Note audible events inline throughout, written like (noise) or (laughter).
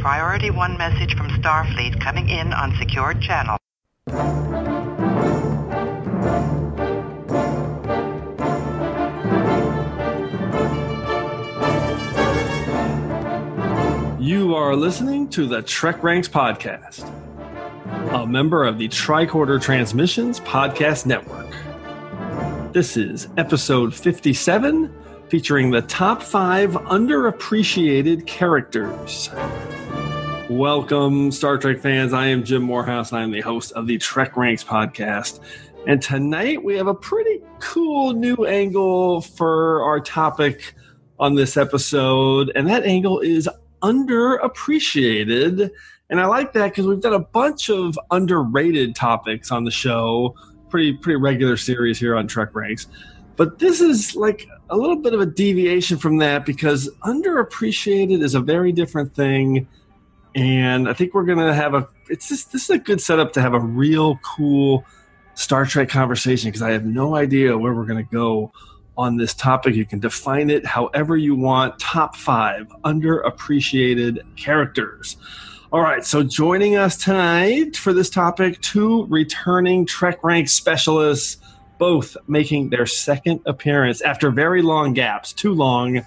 Priority 1 message from Starfleet coming in on secured channel. You are listening to the Trek Ranks Podcast, a member of the Tricorder Transmissions Podcast Network. This is episode 57, featuring the top five underappreciated characters. Welcome, Star Trek fans. I am Jim Morehouse, and I am the host of the Trek Ranks podcast. And tonight we have a pretty cool new angle for our topic on this episode, and that angle is underappreciated. And I like that because we've done a bunch of underrated topics on the show, pretty pretty regular series here on Trek Ranks. But this is like a little bit of a deviation from that because underappreciated is a very different thing. And I think we're gonna have a it's just this is a good setup to have a real cool Star Trek conversation because I have no idea where we're gonna go on this topic. You can define it however you want. Top five underappreciated characters. All right, so joining us tonight for this topic, two returning Trek Rank specialists, both making their second appearance after very long gaps, too long.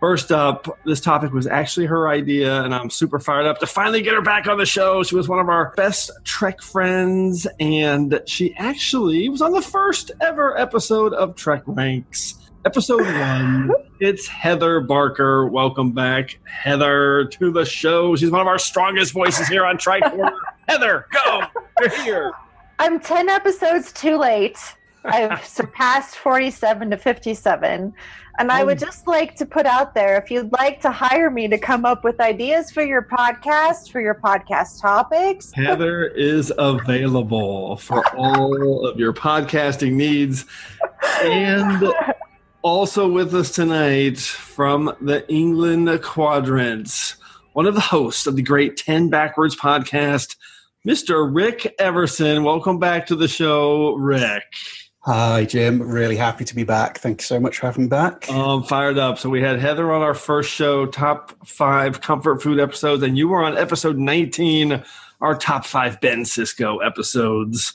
First up, this topic was actually her idea, and I'm super fired up to finally get her back on the show. She was one of our best Trek friends, and she actually was on the first ever episode of Trek Ranks. Episode (laughs) one, it's Heather Barker. Welcome back, Heather, to the show. She's one of our strongest voices here on Tricorder. (laughs) Heather, go! You're here. I'm 10 episodes too late. I've (laughs) surpassed 47 to 57. And I would oh. just like to put out there if you'd like to hire me to come up with ideas for your podcast, for your podcast topics. (laughs) Heather is available for all of your podcasting needs. And also with us tonight from the England Quadrants, one of the hosts of the great 10 Backwards podcast, Mr. Rick Everson. Welcome back to the show, Rick. Hi, Jim. Really happy to be back. Thank you so much for having me back. Um, fired up. So we had Heather on our first show, top five comfort food episodes, and you were on episode 19, our top five Ben Sisko episodes.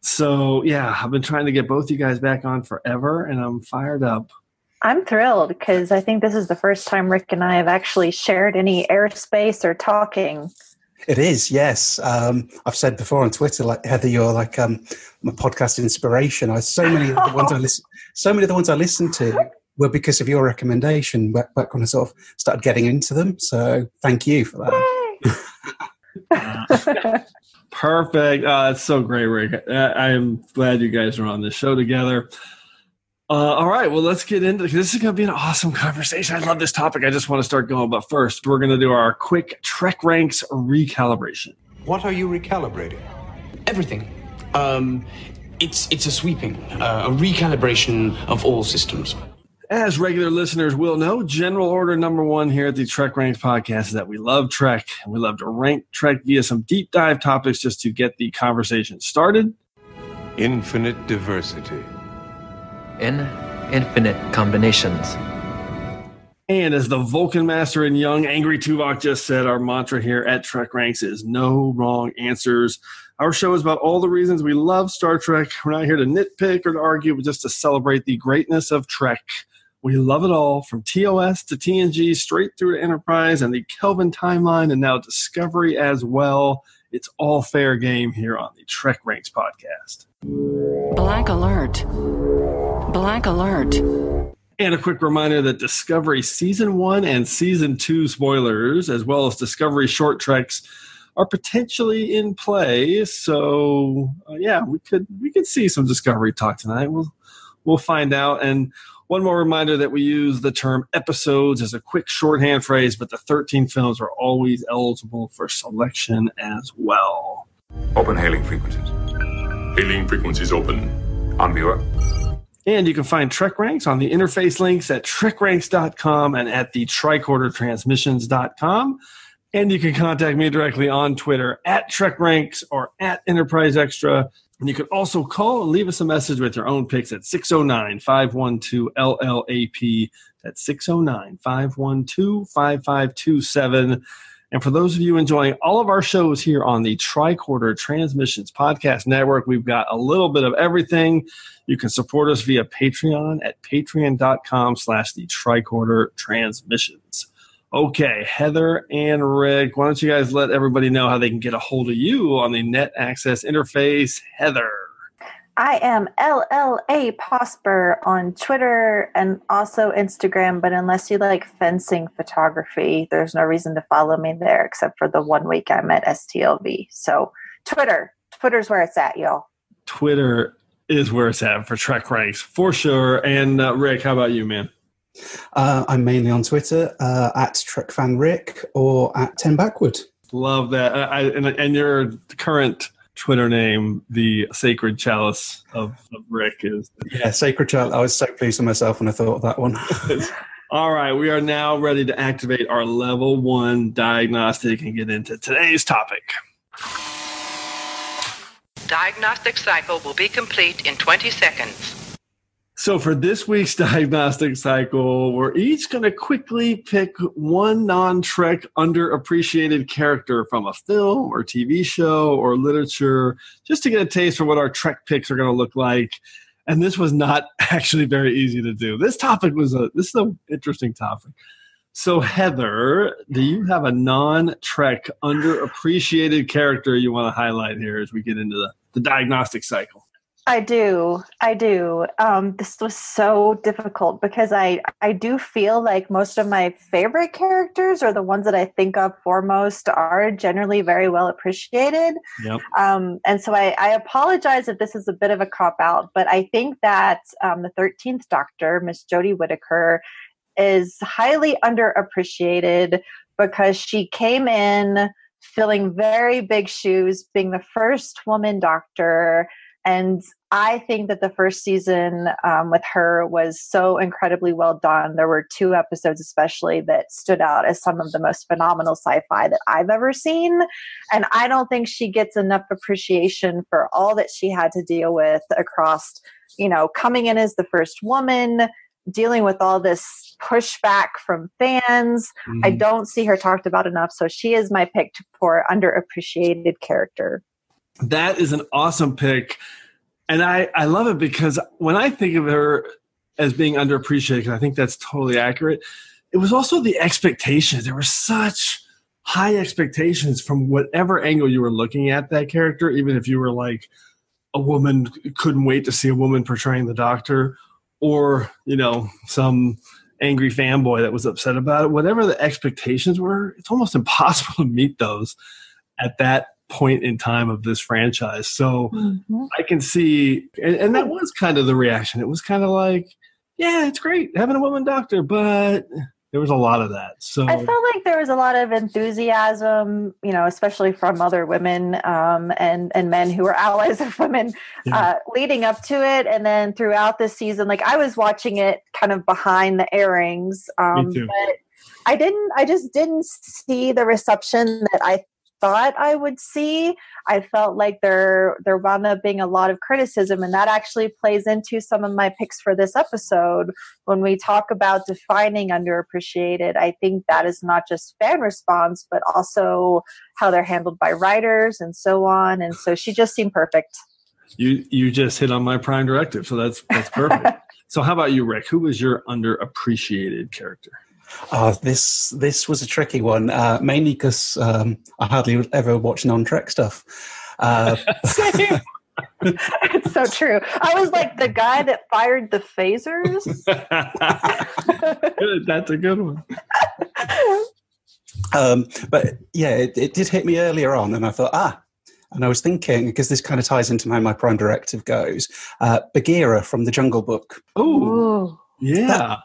So yeah, I've been trying to get both you guys back on forever, and I'm fired up. I'm thrilled because I think this is the first time Rick and I have actually shared any airspace or talking. It is, yes. Um, I've said before on Twitter, like Heather, you're like um, my podcast inspiration. I so many of the ones I listen, so many of the ones I listened to were because of your recommendation back, back when I sort of started getting into them. So thank you for that. Perfect. Uh, that's so great, Rick. I am glad you guys are on this show together. Uh, all right, well, let's get into this. Is going to be an awesome conversation. I love this topic. I just want to start going, but first, we're going to do our quick Trek ranks recalibration. What are you recalibrating? Everything. Um, it's it's a sweeping, uh, a recalibration of all systems. As regular listeners will know, general order number one here at the Trek Ranks podcast is that we love Trek and we love to rank Trek via some deep dive topics just to get the conversation started. Infinite diversity. In infinite combinations. And as the Vulcan Master and young Angry Tuvok just said, our mantra here at Trek Ranks is no wrong answers. Our show is about all the reasons we love Star Trek. We're not here to nitpick or to argue, but just to celebrate the greatness of Trek. We love it all from TOS to TNG, straight through to Enterprise and the Kelvin timeline, and now Discovery as well. It's all fair game here on the Trek Ranks podcast. Black alert. Black alert. And a quick reminder that Discovery Season 1 and Season 2 spoilers, as well as Discovery short treks, are potentially in play. So, uh, yeah, we could we could see some Discovery talk tonight. We'll we'll find out. And one more reminder that we use the term episodes as a quick shorthand phrase, but the 13 films are always eligible for selection as well. Open hailing frequencies. Hailing frequencies open. On viewer. And you can find Trek Ranks on the interface links at trekranks.com and at the tricordertransmissions.com. And you can contact me directly on Twitter at Trek Ranks or at Enterprise Extra. And you can also call and leave us a message with your own picks at 609 512 LLAP. That's 609 512 5527. And for those of you enjoying all of our shows here on the Tricorder Transmissions Podcast Network, we've got a little bit of everything. You can support us via Patreon at patreon.com slash the Tricorder Transmissions. Okay, Heather and Rick, why don't you guys let everybody know how they can get a hold of you on the net access interface? Heather. I am LLA Posper on Twitter and also Instagram, but unless you like fencing photography, there's no reason to follow me there except for the one week I'm at STLV. So Twitter, Twitter's where it's at, y'all. Twitter is where it's at for Trek Ranks for sure. And uh, Rick, how about you, man? Uh, I'm mainly on Twitter uh, at TrekFanRick or at 10 Backward. Love that. I, and, and your current Twitter name, the Sacred Chalice of, of Rick, is. Yeah, Sacred Chalice. I was so pleased with myself when I thought of that one. All right, we are now ready to activate our level one diagnostic and get into today's topic. Diagnostic cycle will be complete in 20 seconds. So, for this week's (laughs) diagnostic cycle, we're each going to quickly pick one non Trek underappreciated character from a film or TV show or literature just to get a taste for what our Trek picks are going to look like. And this was not (laughs) actually very easy to do. This topic was a this is an interesting topic. So, Heather, do you have a non Trek underappreciated character you want to highlight here as we get into the, the diagnostic cycle? I do. I do. Um, this was so difficult because I, I do feel like most of my favorite characters or the ones that I think of foremost are generally very well appreciated. Yep. Um, and so I, I apologize if this is a bit of a cop out, but I think that um, the 13th Doctor, Miss Jodie Whittaker, is highly underappreciated because she came in filling very big shoes, being the first woman doctor and I think that the first season um, with her was so incredibly well done. There were two episodes, especially, that stood out as some of the most phenomenal sci fi that I've ever seen. And I don't think she gets enough appreciation for all that she had to deal with across, you know, coming in as the first woman, dealing with all this pushback from fans. Mm-hmm. I don't see her talked about enough. So she is my pick for underappreciated character. That is an awesome pick. And I, I love it because when I think of her as being underappreciated, I think that's totally accurate, it was also the expectations. There were such high expectations from whatever angle you were looking at that character, even if you were like a woman couldn't wait to see a woman portraying the doctor, or, you know, some angry fanboy that was upset about it. Whatever the expectations were, it's almost (laughs) impossible to meet those at that point in time of this franchise. So mm-hmm. I can see, and, and, that was kind of the reaction. It was kind of like, yeah, it's great having a woman doctor, but there was a lot of that. So I felt like there was a lot of enthusiasm, you know, especially from other women um, and and men who were (laughs) allies of women, yeah. uh, leading up to it, and then throughout the season. Like I was watching it kind of behind the airings, um, but I didn't. I just didn't see the reception that I thought I would see. I felt like there there wound up being a lot of criticism, and that actually plays into some of my picks for this episode. When we talk about defining underappreciated, I think that is not just fan response, but also how they're handled by writers and so on. And so she just seemed perfect. You you just hit on my prime directive, so that's that's perfect. (laughs) so how about you, Rick? Who was your underappreciated character? Oh, this this was a tricky one, uh, mainly because um, I hardly ever watch non-Trek stuff. Uh, (laughs) it's so true. I was like the guy that fired the phasers. (laughs) good, that's a good one. (laughs) Um, but yeah, it, it, did hit me earlier on, and I thought, ah. And I was thinking, because this kind of ties into how my prime directive goes, uh, Bagheera from the Jungle Book. Oh, yeah. That,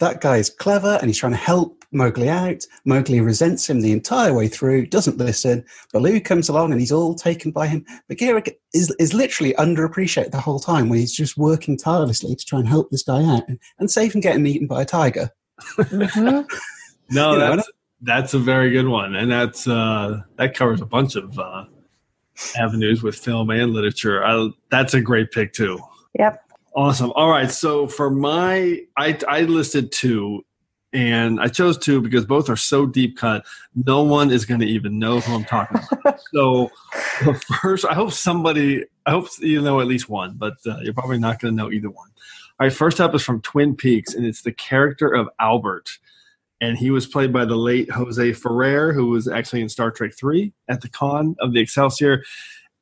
that guy is clever and he's trying to help Mowgli out. Mowgli resents him the entire way through, doesn't listen. Baloo comes along and he's all taken by him. Bagheera is, is literally underappreciated the whole time when he's just working tirelessly to try and help this guy out and, and save him getting eaten by a tiger. Mm-hmm. (laughs) no, that's, know, that's a very good one. And that's uh, that covers a bunch of uh, avenues with film and literature. I, that's a great pick, too. Yep. Awesome. All right. So for my, I, I listed two. and I chose two because both are so deep cut. No one is going to even know who I'm talking about. (laughs) so, the first, I hope somebody, I hope you know at least one, but uh, you're probably not going to know either one. All right, first up is from Twin Peaks, and it's the character of Albert. And he was played by the late Jose Ferrer, who was actually in Star Trek 3 at the conn of the Excelsior.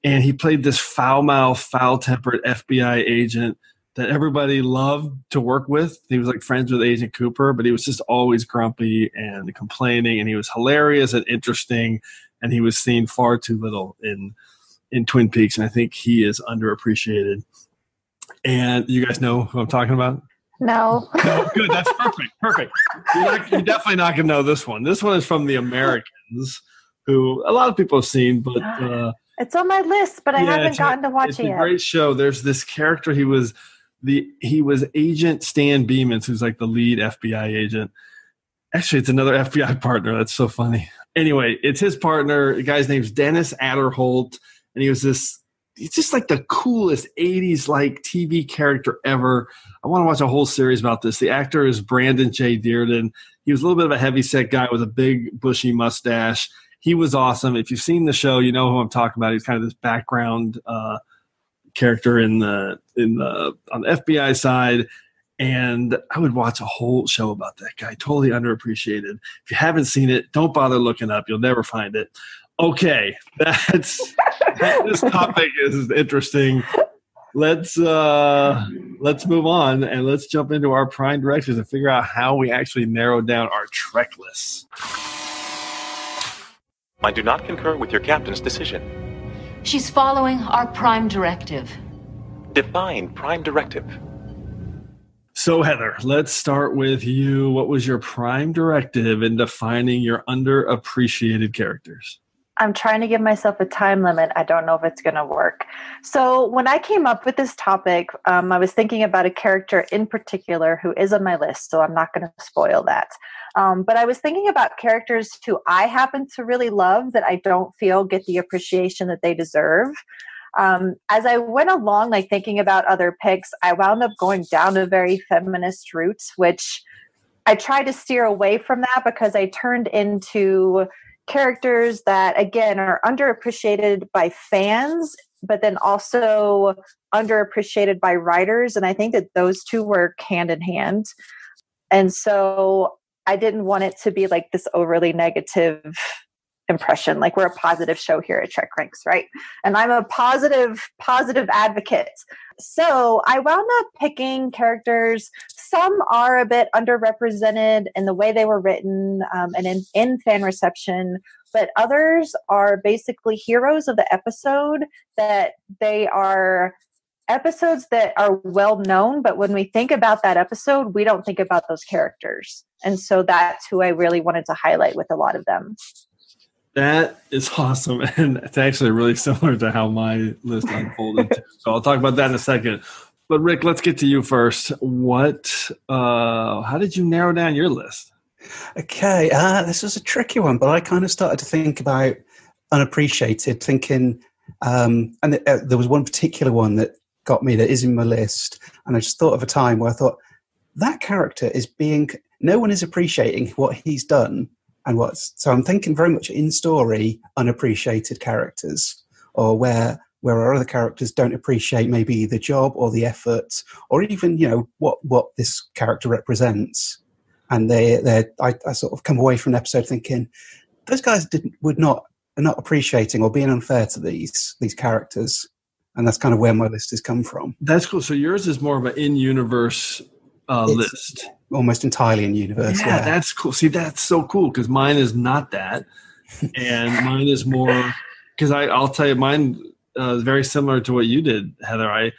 And he played this foul mouthed, foul tempered FBI agent that everybody loved to work with. He was like friends with Agent Cooper, but he was just always grumpy and complaining. And he was hilarious and interesting. And he was seen far too little in in Twin Peaks. And I think he is underappreciated. And you guys know who I'm talking about? No. (laughs) no, good. That's perfect. Perfect. You're, not, you're definitely not going to know this one. This one is from The Americans, who a lot of people have seen, but (gasps) uh, it's on my list, but I yeah, haven't gotten a, to watch it's it a yet. great show. There's this character. He was the he was Agent Stan Beemans, who's like the lead FBI agent. Actually, it's another (laughs) FBI partner. That's so funny. Anyway, it's his partner. The guy's name's Dennis Aderholt, and he was this. He's just like the coolest '80s like TV character ever. I want to watch a whole series about this. The actor is Brandon J. Dirden. He was a little bit of a heavy set guy with a big bushy mustache. He was awesome. If you've seen the show, you know who I'm talking about. He's kind of this background uh, character in the in the on the FBI side. And I would watch a whole show about that guy. Totally underappreciated. If you haven't seen it, don't bother looking up. You'll never find it. Okay, (laughs) that's this topic is interesting. Let's uh let's move on and let's jump into our prime directions and figure out how we actually narrow down our trek lists. I do not concur with your captain's decision. She's following our prime directive. Define prime directive. So, Heather, let's start with you. What was your prime directive in defining your underappreciated characters? I'm trying to give myself a time limit. I don't know if it's going to work. So, when I came up with this topic, um, I was thinking about a character in particular who is on my list, so I'm not going to spoil that. Um, but I was thinking about characters who I happen to really love that I don't feel get the appreciation that they deserve. Um, as I went along, like thinking about other picks, I wound up going down a very feminist route, which I tried to steer away from that because I turned into characters that again are underappreciated by fans but then also underappreciated by writers and i think that those two work hand in hand and so i didn't want it to be like this overly negative impression. Like we're a positive show here at trek ranks right? And i'm a positive positive advocate. So i wound up picking characters. Some are a bit underrepresented in the way they were written um, and in, in fan reception but others are basically heroes of the episode that they are episodes that are well known but when we think about that episode we don't think about those characters and so that's who i really wanted to highlight with a lot of them that is awesome. (laughs) And it's actually really similar to how my list unfolded. (laughs) so I'll talk about that in a second. But Rick, let's get to you first. What, uh, how did you narrow down your list? Okay, uh, this was a tricky one, but I kind of started to think about unappreciated, thinking, um, and uh, there was one particular one that got me that is in my list, and I just thought of a time where I thought that character is being no one is appreciating what he's done and what's so I'm thinking very much in story unappreciated characters or where where our other characters don't appreciate maybe the job or the effort or even you know what what this character represents. And they they I, I sort of come away from an episode thinking those guys didn't would not not appreciating or being unfair to these these characters and that's kind of where my list has come from That's cool. So yours is more of an in-universe uh, list. almost entirely in universe yeah, yeah, that's cool. See, that's so cool because mine is not that, (laughs) and mine is more because I I'll tell you mine uh, is very similar to what you did, Heather. I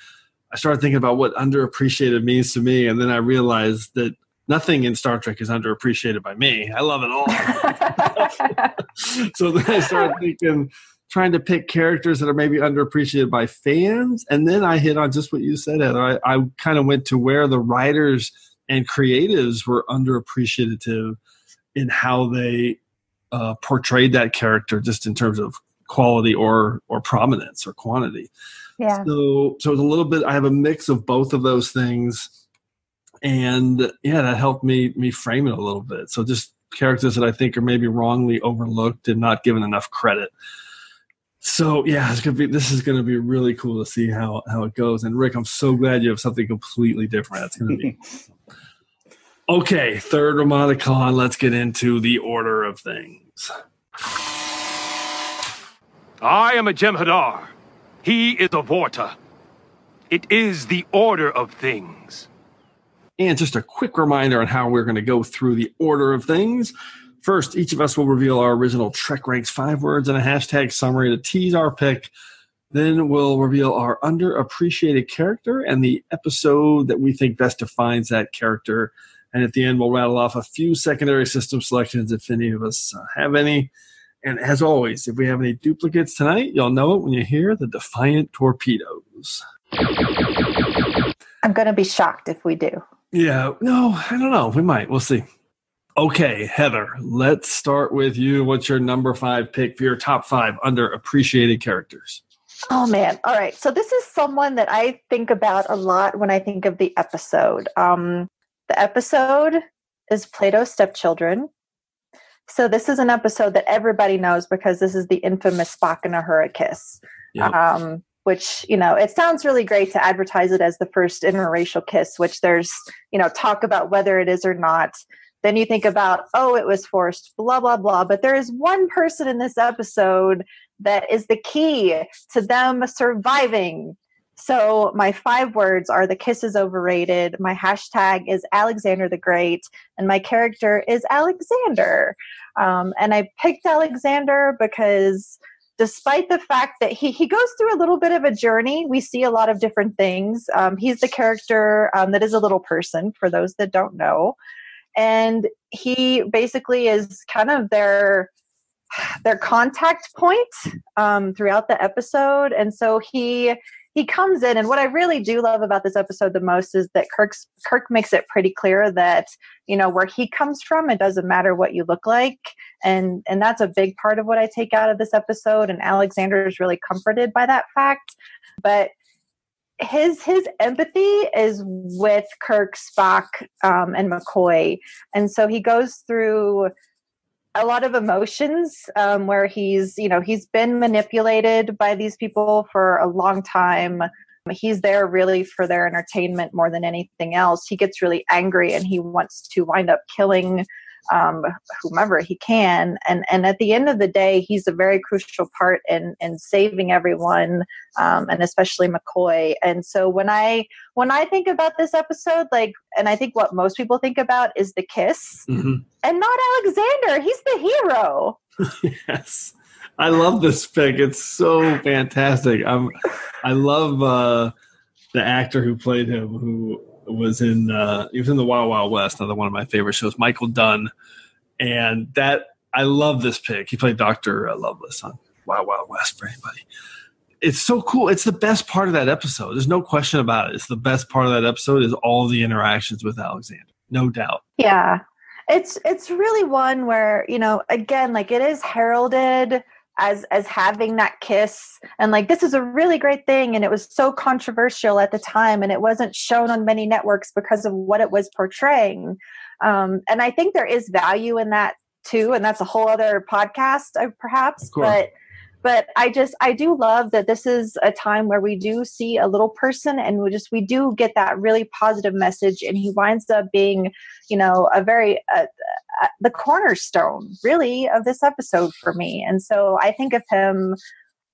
I started thinking about what underappreciated means to me, and then I realized that nothing in Star Trek is underappreciated by me. I love it all. (laughs) (laughs) so then I started thinking, trying to pick characters that are maybe underappreciated by fans, and then I hit on just what you said, Heather. I, I kind of went to where the writers and creatives were underappreciative in how they uh, portrayed that character, just in terms of quality or or prominence or quantity. yeah So so it's a little bit. I have a mix of both of those things. and yeah, that helped me me frame it a little bit. So just characters that I think are maybe wrongly overlooked and not given enough credit. So yeah, it's gonna be this is gonna be really cool to see how how it goes. And Rick, I'm so glad you have something completely different. That's gonna be (laughs) okay. Third Remata'Klan. Let's get into the order of things. I am a Jem'Hadar. He is a Vorta. It is the order of things. And just a quick reminder on how we're going to go through the order of things. First, each of us will reveal our original Trek Ranks five words and a hashtag summary to tease our pick. Then we'll reveal our underappreciated character and the episode that we think best defines that character. And at the end, we'll rattle off a few secondary system selections if any of us have any. And as always, if we have any duplicates tonight, you'll know it when you hear the Defiant Torpedoes. I'm going to be shocked if we do. Yeah, no, I don't know. We might. We'll see. Okay, Heather, let's start with you. What's your number five pick for your top five underappreciated characters? Oh man! All right, so this is someone that I think about a lot when I think of the episode. Um, the episode is Plato's stepchildren. So this is an episode that everybody knows because this is the infamous Spock and Uhura kiss. Yep. Um, which you know it sounds really great to advertise it as the first interracial kiss which there's you know talk about whether it is or not then you think about oh it was forced blah blah blah but there is one person in this episode that is the key to them surviving so my five words are the kiss is overrated my hashtag is alexander the great and my character is alexander um, and i picked alexander because despite the fact that he, he goes through a little bit of a journey, we see a lot of different things. Um, he's the character um, that is a little person, for those that don't know. And he basically is kind of their their contact point um, throughout the episode, and so he he comes in and what i really do love about this episode the most is that kirk's kirk makes it pretty clear that you know where he comes from it doesn't matter what you look like. And and that's a big part of what i take out of this episode and alexander is really comforted by that fact. But his his empathy is with kirk spock um, and mccoy. And so he goes through a lot of emotions um, where he's you know he's been manipulated by these people for a long time. He's there really for their entertainment more than anything else. He gets really angry and he wants to wind up killing um, whomever he can. And and at the end of the day, he's a very crucial part in in saving everyone, um, and especially McCoy. And so when I when I think about this episode, like, and I think what most people think about is the kiss, mm-hmm. and not Alexander. He's the hero. (laughs) yes. I love this pick. It's so fantastic. I'm, I love uh, the actor who played him, who was in uh, he was in the Wild Wild West, another one of my favorite shows. Michael Dunn, and that I love this pick. He played Doctor Loveless on Wild Wild West for anybody. It's so cool. It's the best part of that episode. There's no question about it. It's the best part of that episode is all the interactions with Alexander, no doubt. Yeah, it's it's really one where you know again like it is heralded as as having that kiss. And like this is a really great thing and it was so controversial at the time and it wasn't shown on many networks because of what it was portraying. Um, and i think there is value in that too and that's a whole other podcast uh, perhaps but but i just i do love that this is a time where we do see a little person and we just we do get that really positive message and he winds up being you know a very uh, the cornerstone really of this episode for me and so i think of him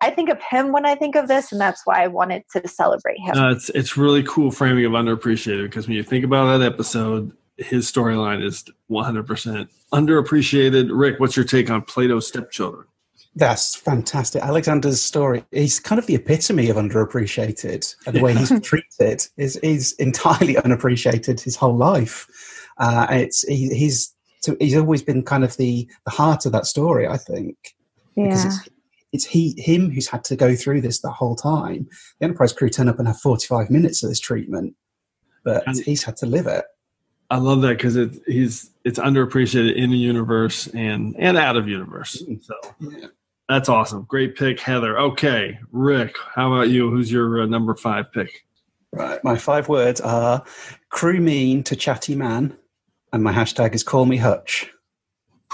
I think of him when I think of this, and that's why I wanted to celebrate him. Uh, it's it's really cool framing of underappreciated because when you think about that episode, his storyline is 100% underappreciated. Rick, what's your take on Plato's stepchildren? That's fantastic. Alexander's story, he's kind of the epitome of underappreciated. And the way he's (laughs) treated is, is entirely (laughs) unappreciated his whole life. Uh, it's he, he's he's always been kind of the, the heart of that story, I think. Yeah. Because it's, it's he him who's had to go through this the whole time. The Enterprise crew turn up and have 45 minutes of this treatment, but and he's had to live it. I love that because it, he's it's underappreciated in the universe and and out of universe. So yeah. That's awesome. Great pick, Heather. Okay, Rick, how about you? Who's your uh, number five pick? Right. My five words are crew mean to chatty man, and my hashtag is call me Hutch.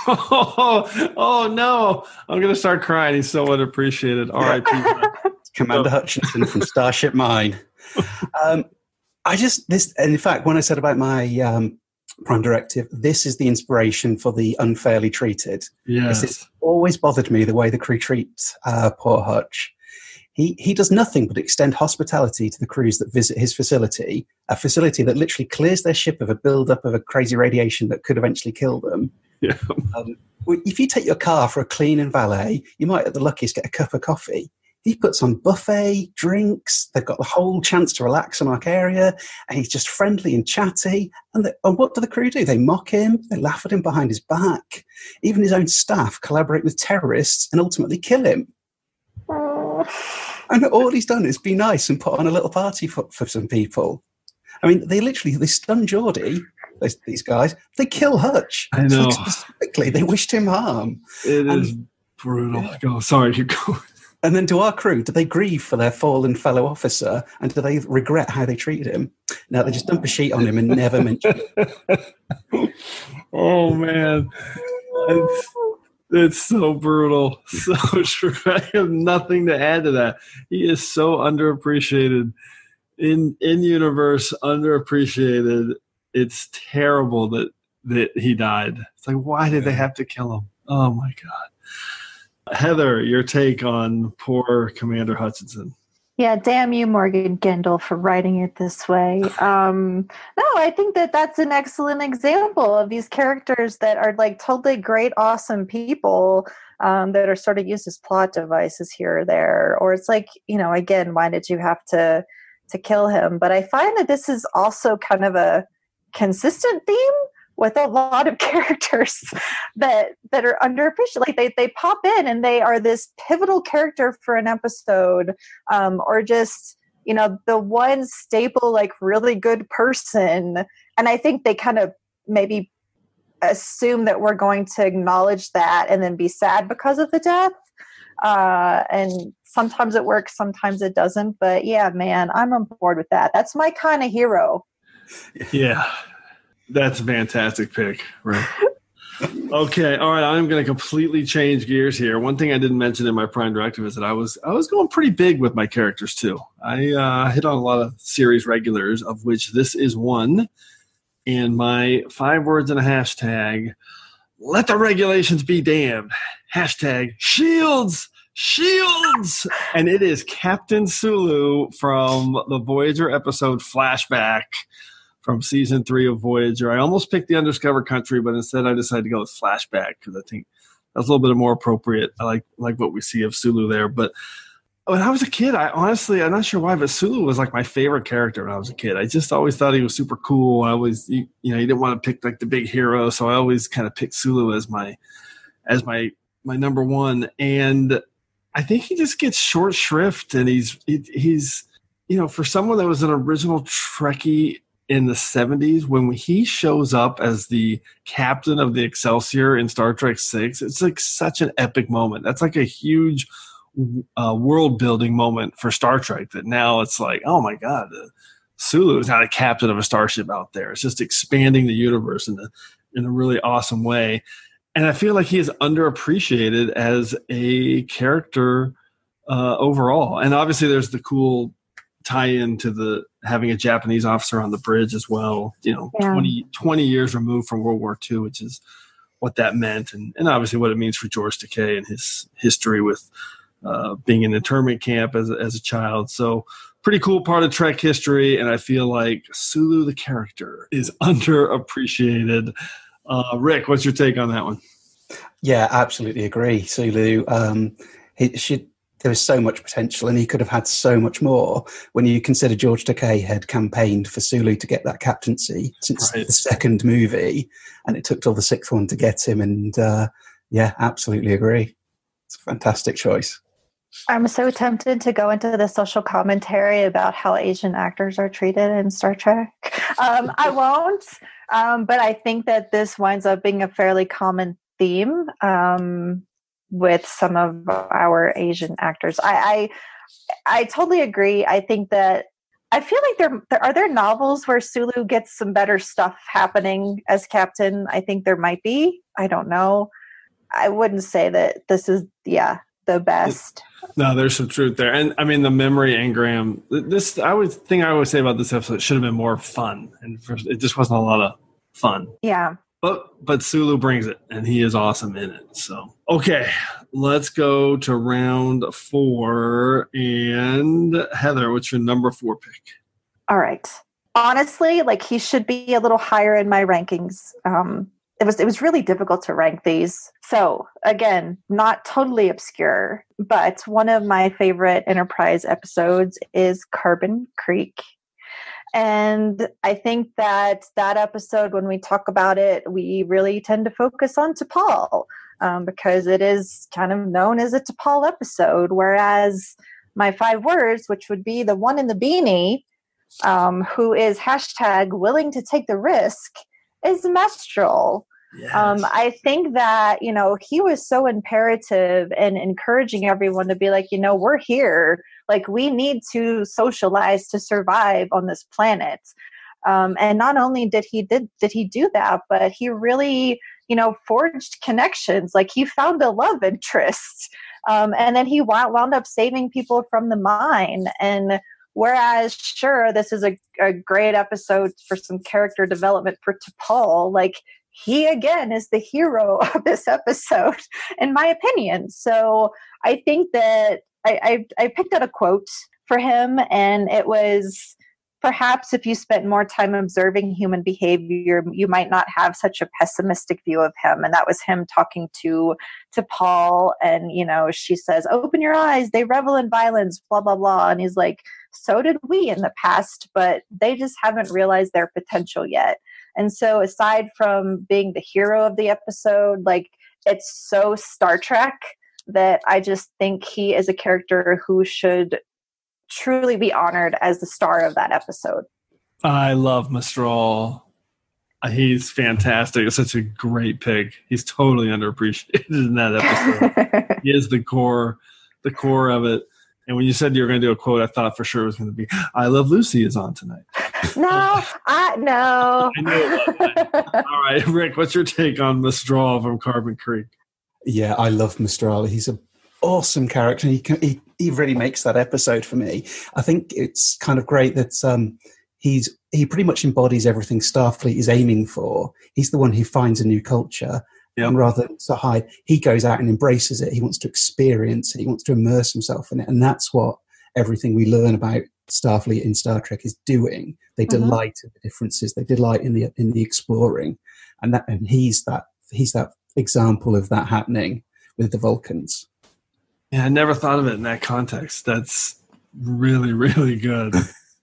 Oh, (laughs) oh no! I'm gonna start crying. He's so underappreciated. R.I.P. (laughs) Commander Hutchinson from Starship Mine. (laughs) Um, I just this, and in fact, when I said about my um, prime directive, this is the inspiration for the unfairly treated. Yes. It's always bothered me the way the crew treats uh, poor Hutch. He he does nothing but extend hospitality to the crews that visit his facility, a facility that literally clears their ship of a buildup of a crazy radiation that could eventually kill them. Yeah. Um, if you take your car for a clean and valet, you might at the luckiest get a cup of coffee. He puts on buffet, drinks, they've got the whole chance to relax in our area, and he's just friendly and chatty. And, the, and what do the crew do? They mock him, they laugh at him behind his back. Even his own staff collaborate with terrorists and ultimately kill him. And all he's done is be nice and put on a little party for, for some people. I mean, they literally they stun Geordi. These, these guys, they kill Hutch. I know. Specifically, they wished him harm. It And- is brutal. Go. Sorry, you go. And then to our crew, do they grieve for their fallen fellow officer and do they regret how they treated him? No, they just dump a sheet on him and never mention it. (laughs) Oh man, it's, it's so brutal, (laughs) so true. (laughs) I have nothing to add to that. He is so underappreciated in in universe, underappreciated. It's terrible that that he died. It's like, why did they have to kill him? Oh my god. Heather, your take on poor Commander Hutchinson. Yeah, damn you, Morgan Gendel, for writing it this way. Um, no, I think that that's an excellent example of these characters that are like totally great, awesome people um, that are sort of used as plot devices here or there. Or it's like, you know, again, why did you have to to kill him? But I find that this is also kind of a consistent theme with a lot of (laughs) characters that that are underappreciated. Like they they pop in and they are this pivotal character for an episode, um, or just you know the one staple like really good person. And I think they kind of maybe assume that we're going to acknowledge that and then be sad because of the death. Uh, and sometimes it works, sometimes it doesn't. But yeah, man, I'm on board with that. That's my kind of hero. Yeah, that's a fantastic pick. Right. okay, all right. I'm going to completely change gears here. One thing I didn't mention in my prime directive is that I was I was going pretty big with my characters too. I uh, hit on a lot of series regulars, of which this is one. And my five words and a hashtag: Let the regulations be damned. Hashtag Shields. Shields, and it is Captain Sulu from the Voyager episode Flashback from season three of Voyager. I almost picked the Undiscovered Country, but instead I decided to go with Flashback because I think that's a little bit more appropriate. I like like what we see of Sulu there. But when I was a kid, I honestly I'm not sure why, but Sulu was like my favorite character when I was a kid. I just always thought he was super cool. I always you, you know you didn't want to pick like the big hero, so I always kind of picked Sulu as my as my my number one. And I think he just gets short shrift, and he's he, he's you know for someone that was an original Trekkie in the 70s when he shows up as the captain of the Excelsior in Star Trek 6 it's like such an epic moment. That's like a huge uh, world building moment for Star Trek that now it's like oh my god uh, Sulu is not a captain of a starship out there. It's just expanding the universe in a in a really awesome way. And I feel like he is underappreciated as a character uh, overall. And obviously there's the cool tie into the having a Japanese officer on the bridge as well. You know, Yeah. 20, 20 years removed from World War II, which is what that meant, and, and obviously what it means for George Takei and his history with uh, being in internment camp as a, as a child. So, pretty cool part of Trek history, and I feel like Sulu the character is (laughs) underappreciated. Uh, Rick, what's your take on that one? Yeah, absolutely agree. Sulu, um, he should. There was so much potential, and he could have had so much more. When you consider George Takei had campaigned for Sulu to get that captaincy since Right. the second movie, and it took till the sixth one to get him. And uh, yeah, absolutely agree. It's a fantastic choice. I'm so tempted to go into the social commentary about how Asian actors are treated in Star Trek. (laughs) Um, I won't, um, but I think that this winds up being a fairly common theme um, with some of our Asian actors. I, I I totally agree. I think that I feel like there, there are there novels where Sulu gets some better stuff happening as captain. I think there might be. I don't know. I wouldn't say that this is yeah the best. No, there's some truth there, and I mean the memory engram. This I would thing I would say about this episode should have been more fun, and for, it just wasn't a lot of fun. Yeah. But but Sulu brings it, and he is awesome in it. So okay, let's go to round four. And Heather, what's your number four pick? All right. Honestly, like he should be a little higher in my rankings. Um, it was it was really difficult to rank these. So again, not totally obscure, but one of my favorite Enterprise episodes is Carbon Creek. And I think that that episode, when we talk about it, we really tend to focus on T'Pol um, because it is kind of known as a T'Pol episode. Whereas my five words, which would be the one in the beanie, um, who is hashtag willing to take the risk, is Mestral. Yes. Um, I think that, you know, he was so imperative and encouraging everyone to be like, you know, we're here. Like, we need to socialize to survive on this planet. Um, and not only did he did did he do that, but he really, you know, forged connections. Like he found a love interest, um, and then he wound, up saving people from the mine. And whereas, sure, this is a, a great episode for some character development for T'Pol, like he again is the hero (laughs) of this episode, in my opinion. So I think that I, I, I picked out a quote for him, and it was perhaps if you spent more time observing human behavior, you might not have such a pessimistic view of him. And that was him talking to T'Pol and you know, she says, "Open your eyes; they revel in violence." Blah blah blah, and he's like, "So did we in the past, but they just haven't realized their potential yet." And so, aside from being the hero of the episode, like it's so Star Trek that I just think he is a character who should truly be honored as the star of that episode. I love Mestral. Uh, he's fantastic. It's such a great pick. He's totally underappreciated (laughs) in that episode. (laughs) he is the core, the core of it. And when you said you were going to do a quote, I thought for sure it was going to be "I Love Lucy" is on tonight. No, I no. (laughs) I All right, Rick, what's your take on Mestral from Carbon Creek? Yeah, I love Mestral. He's an awesome character. He can, he he really makes that episode for me. I think it's kind of great that um, he's he pretty much embodies everything Starfleet is aiming for. He's the one who finds a new culture. Yep. And rather than to hide, he goes out and embraces it. He wants to experience it. He wants to immerse himself in it. And that's what everything we learn about Starfleet in Star Trek is doing. They mm-hmm. delight in the differences. They delight in the in the exploring, and that and he's that he's that example of that happening with the Vulcans. Yeah, I never thought of it in that context. That's really (laughs) really good.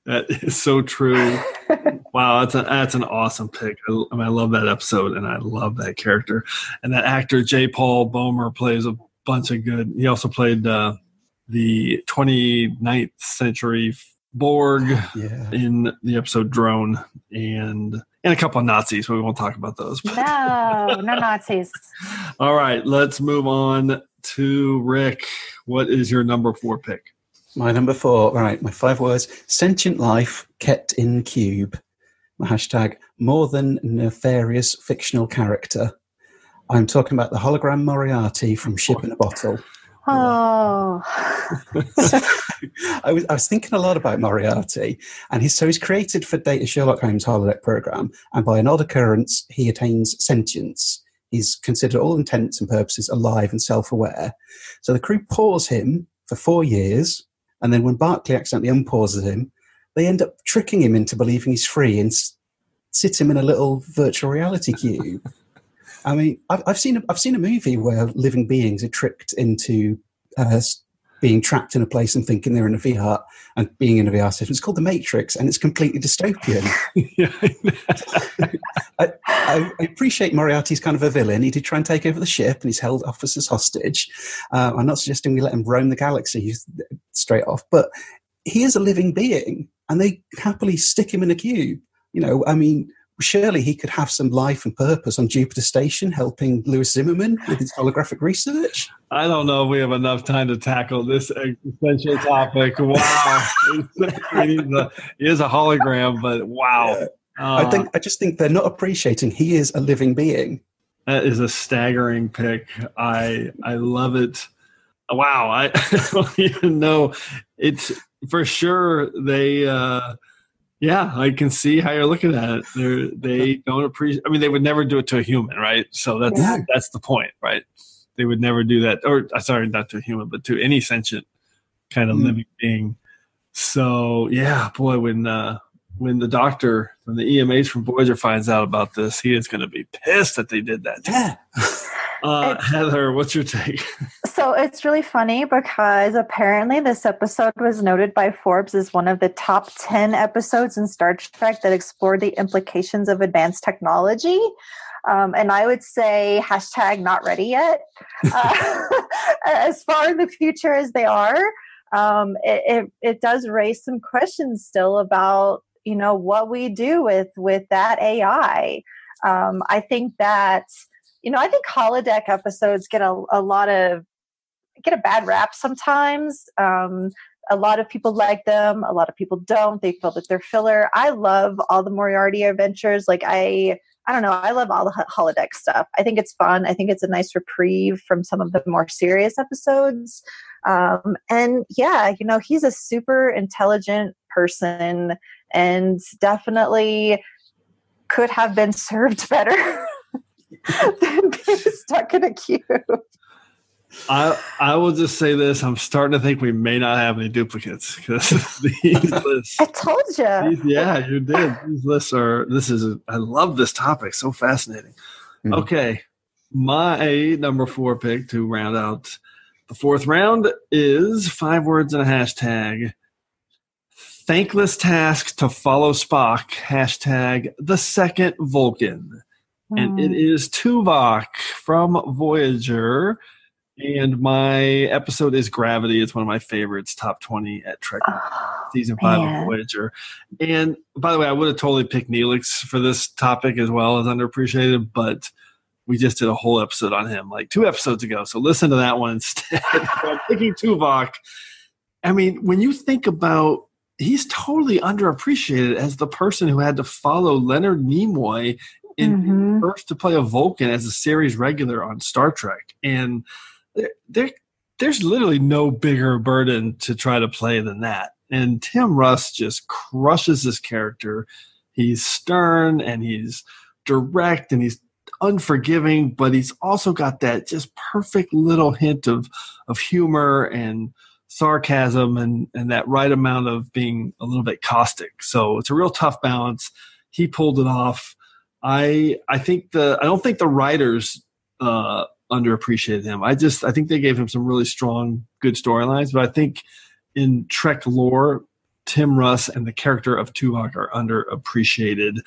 that is so true. (laughs) wow, that's a, that's an awesome pick. I, I, mean, I love that episode, and I love that character. And that actor J. Paul Boehmer plays a bunch of good. He also played uh, the 29th century Borg yeah. in the episode Drone and and a couple of Nazis, but we won't talk about those. No, no (laughs) Nazis. All right, let's move on to Rick. What is your number four pick? My number four, right, my five words sentient life kept in cube. My hashtag more than nefarious fictional character. I'm talking about the hologram Moriarty from Ship in a Bottle. Oh. (laughs) I was I was thinking a lot about Moriarty, and he's so he's created for Data Sherlock Holmes holodeck program, and by an odd occurrence, he attains sentience. He's considered all intents and purposes alive and self-aware. So the crew pause him for four years, and then when Barclay accidentally unpauses him, they end up tricking him into believing he's free and sit him in a little virtual reality cube. (laughs) I mean, I've, I've seen I've seen a movie where living beings are tricked into uh, being trapped in a place and thinking they're in a VR and being in a VR system. It's called The Matrix, and it's completely dystopian. (laughs) (laughs) I, I, I, appreciate Moriarty's kind of a villain. He did try and take over the ship, and he's held officers hostage. Uh, I'm not suggesting we let him roam the galaxy straight off, but he is a living being, and they happily stick him in a cube. You know, I mean, surely he could have some life and purpose on Jupiter Station, helping Lewis Zimmerman with his holographic research. I don't know if we have enough time to tackle this existential topic. Wow, (laughs) he is a hologram, but wow. Yeah. Uh, I think I just think they're not appreciating he is a living being. That is a staggering pick. I I love it. Wow, I (laughs) don't even know. It's for sure they uh yeah, I can see how you're looking at it. They're, they (laughs) don't appreciate. I mean, they would never do it to a human, right? So that's yeah. that's the point, right? They would never do that, or uh, sorry, not to a human, but to any sentient kind of mm. living being. So yeah, boy, when uh, when the doctor from the EMH from Voyager finds out about this, he is going to be pissed that they did that. Yeah. (laughs) Uh, Heather, what's your take? (laughs) So it's really funny because apparently this episode was noted by Forbes as one of the top 10 episodes in Star Trek that explored the implications of advanced technology. Um, and I would say hashtag not ready yet. (laughs) Uh, (laughs) as far in the future as they are, um, it, it, it does raise some questions still about you know what we do with with that AI. Um, I think that you know, I think holodeck episodes get a, a lot of get a bad rap sometimes. Um, a lot of people like them. A lot of people don't. They feel that they're filler. I love all the Moriarty adventures. Like I, I don't know. I love all the holodeck stuff. I think it's fun. I think it's a nice reprieve from some of the more serious episodes. Um, and yeah, you know, he's a super intelligent person and definitely could have been (laughs) served better. Than being stuck in a cube. I I will just say this: I'm starting to think we may not have any duplicates because (laughs) these lists. I told you. These, yeah, you did. These lists are. This is. A, I love this topic. So fascinating. Mm-hmm. Okay, my number four pick to round out the fourth round is five words and a hashtag. Thankless task to follow Spock. Hashtag the second Vulcan and it is mm. Tuvok from Voyager. And my episode is Gravity. It's one of my favorites, top 20 at Trek oh, season five man. of Voyager. And by the way, I would have totally picked Neelix for this topic as well as underappreciated, but we just did a whole episode on him like two episodes ago. So listen to that one instead. (laughs) I'm picking Tuvok. I mean, when you think about he's totally underappreciated as the person who had to follow Leonard Nimoy in mm-hmm. first to play a Vulcan as a series regular on Star Trek, and there, there's literally no bigger burden to try to play than that. And Tim Russ just crushes this character. He's stern and he's direct and he's unforgiving, but he's also got that just perfect little hint of of humor and sarcasm and and that right amount of being a little bit caustic. So it's a real tough balance. He pulled it off. I I think the I don't think the writers uh, underappreciated him. I just I think they gave him some really strong, good storylines. But I think in Trek lore, Tim Russ and the character of Tuvok are underappreciated.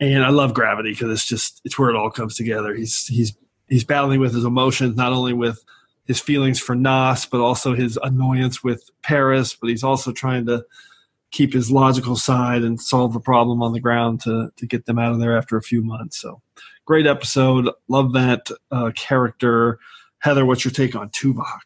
And I love Gravity because it's just it's where it all comes together. He's he's he's battling with his emotions, not only with his feelings for Noss, but also his annoyance with Paris. But he's also trying to keep his logical side and solve the problem on the ground to to get them out of there after a few months. So great episode. Love that uh, character. Heather, what's your take on Tuvok?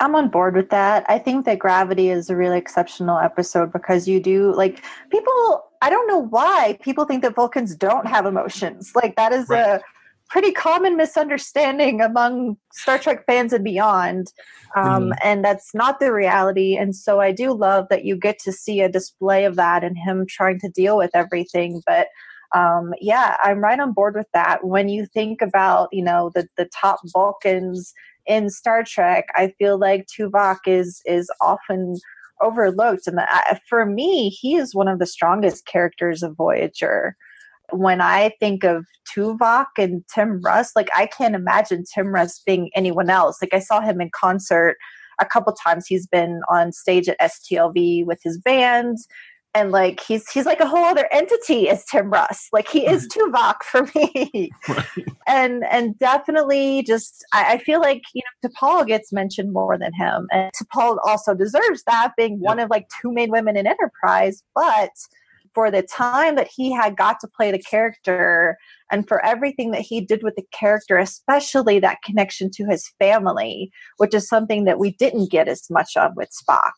I'm on board with that. I think that Gravity is a really exceptional episode because you do like people. I don't know why people think that Vulcans don't have emotions. Like that is right. a pretty common misunderstanding among Star Trek fans and beyond. Um, mm-hmm. And that's not the reality. And so I do love that you get to see a display of that and him trying to deal with everything. But um, yeah, I'm right on board with that. When you think about, you know, the, the top Vulcans in Star Trek, I feel like Tuvok is is often overlooked. And the, for me, he is one of the strongest characters of Voyager when I think of Tuvok and Tim Russ, like I can't imagine Tim Russ being anyone else. Like I saw him in concert a couple times. He's been on stage at STLV with his band. And like he's he's like a whole other entity as Tim Russ. Like he is mm-hmm. Tuvok for me. (laughs) Right. And and definitely just I, I, feel like, you know, T'Pol gets mentioned more than him. And T'Pol also deserves that, being yep. one of like two main women in Enterprise, but for the time that he had got to play the character and for everything that he did with the character, especially that connection to his family, which is something that we didn't get as much of with Spock.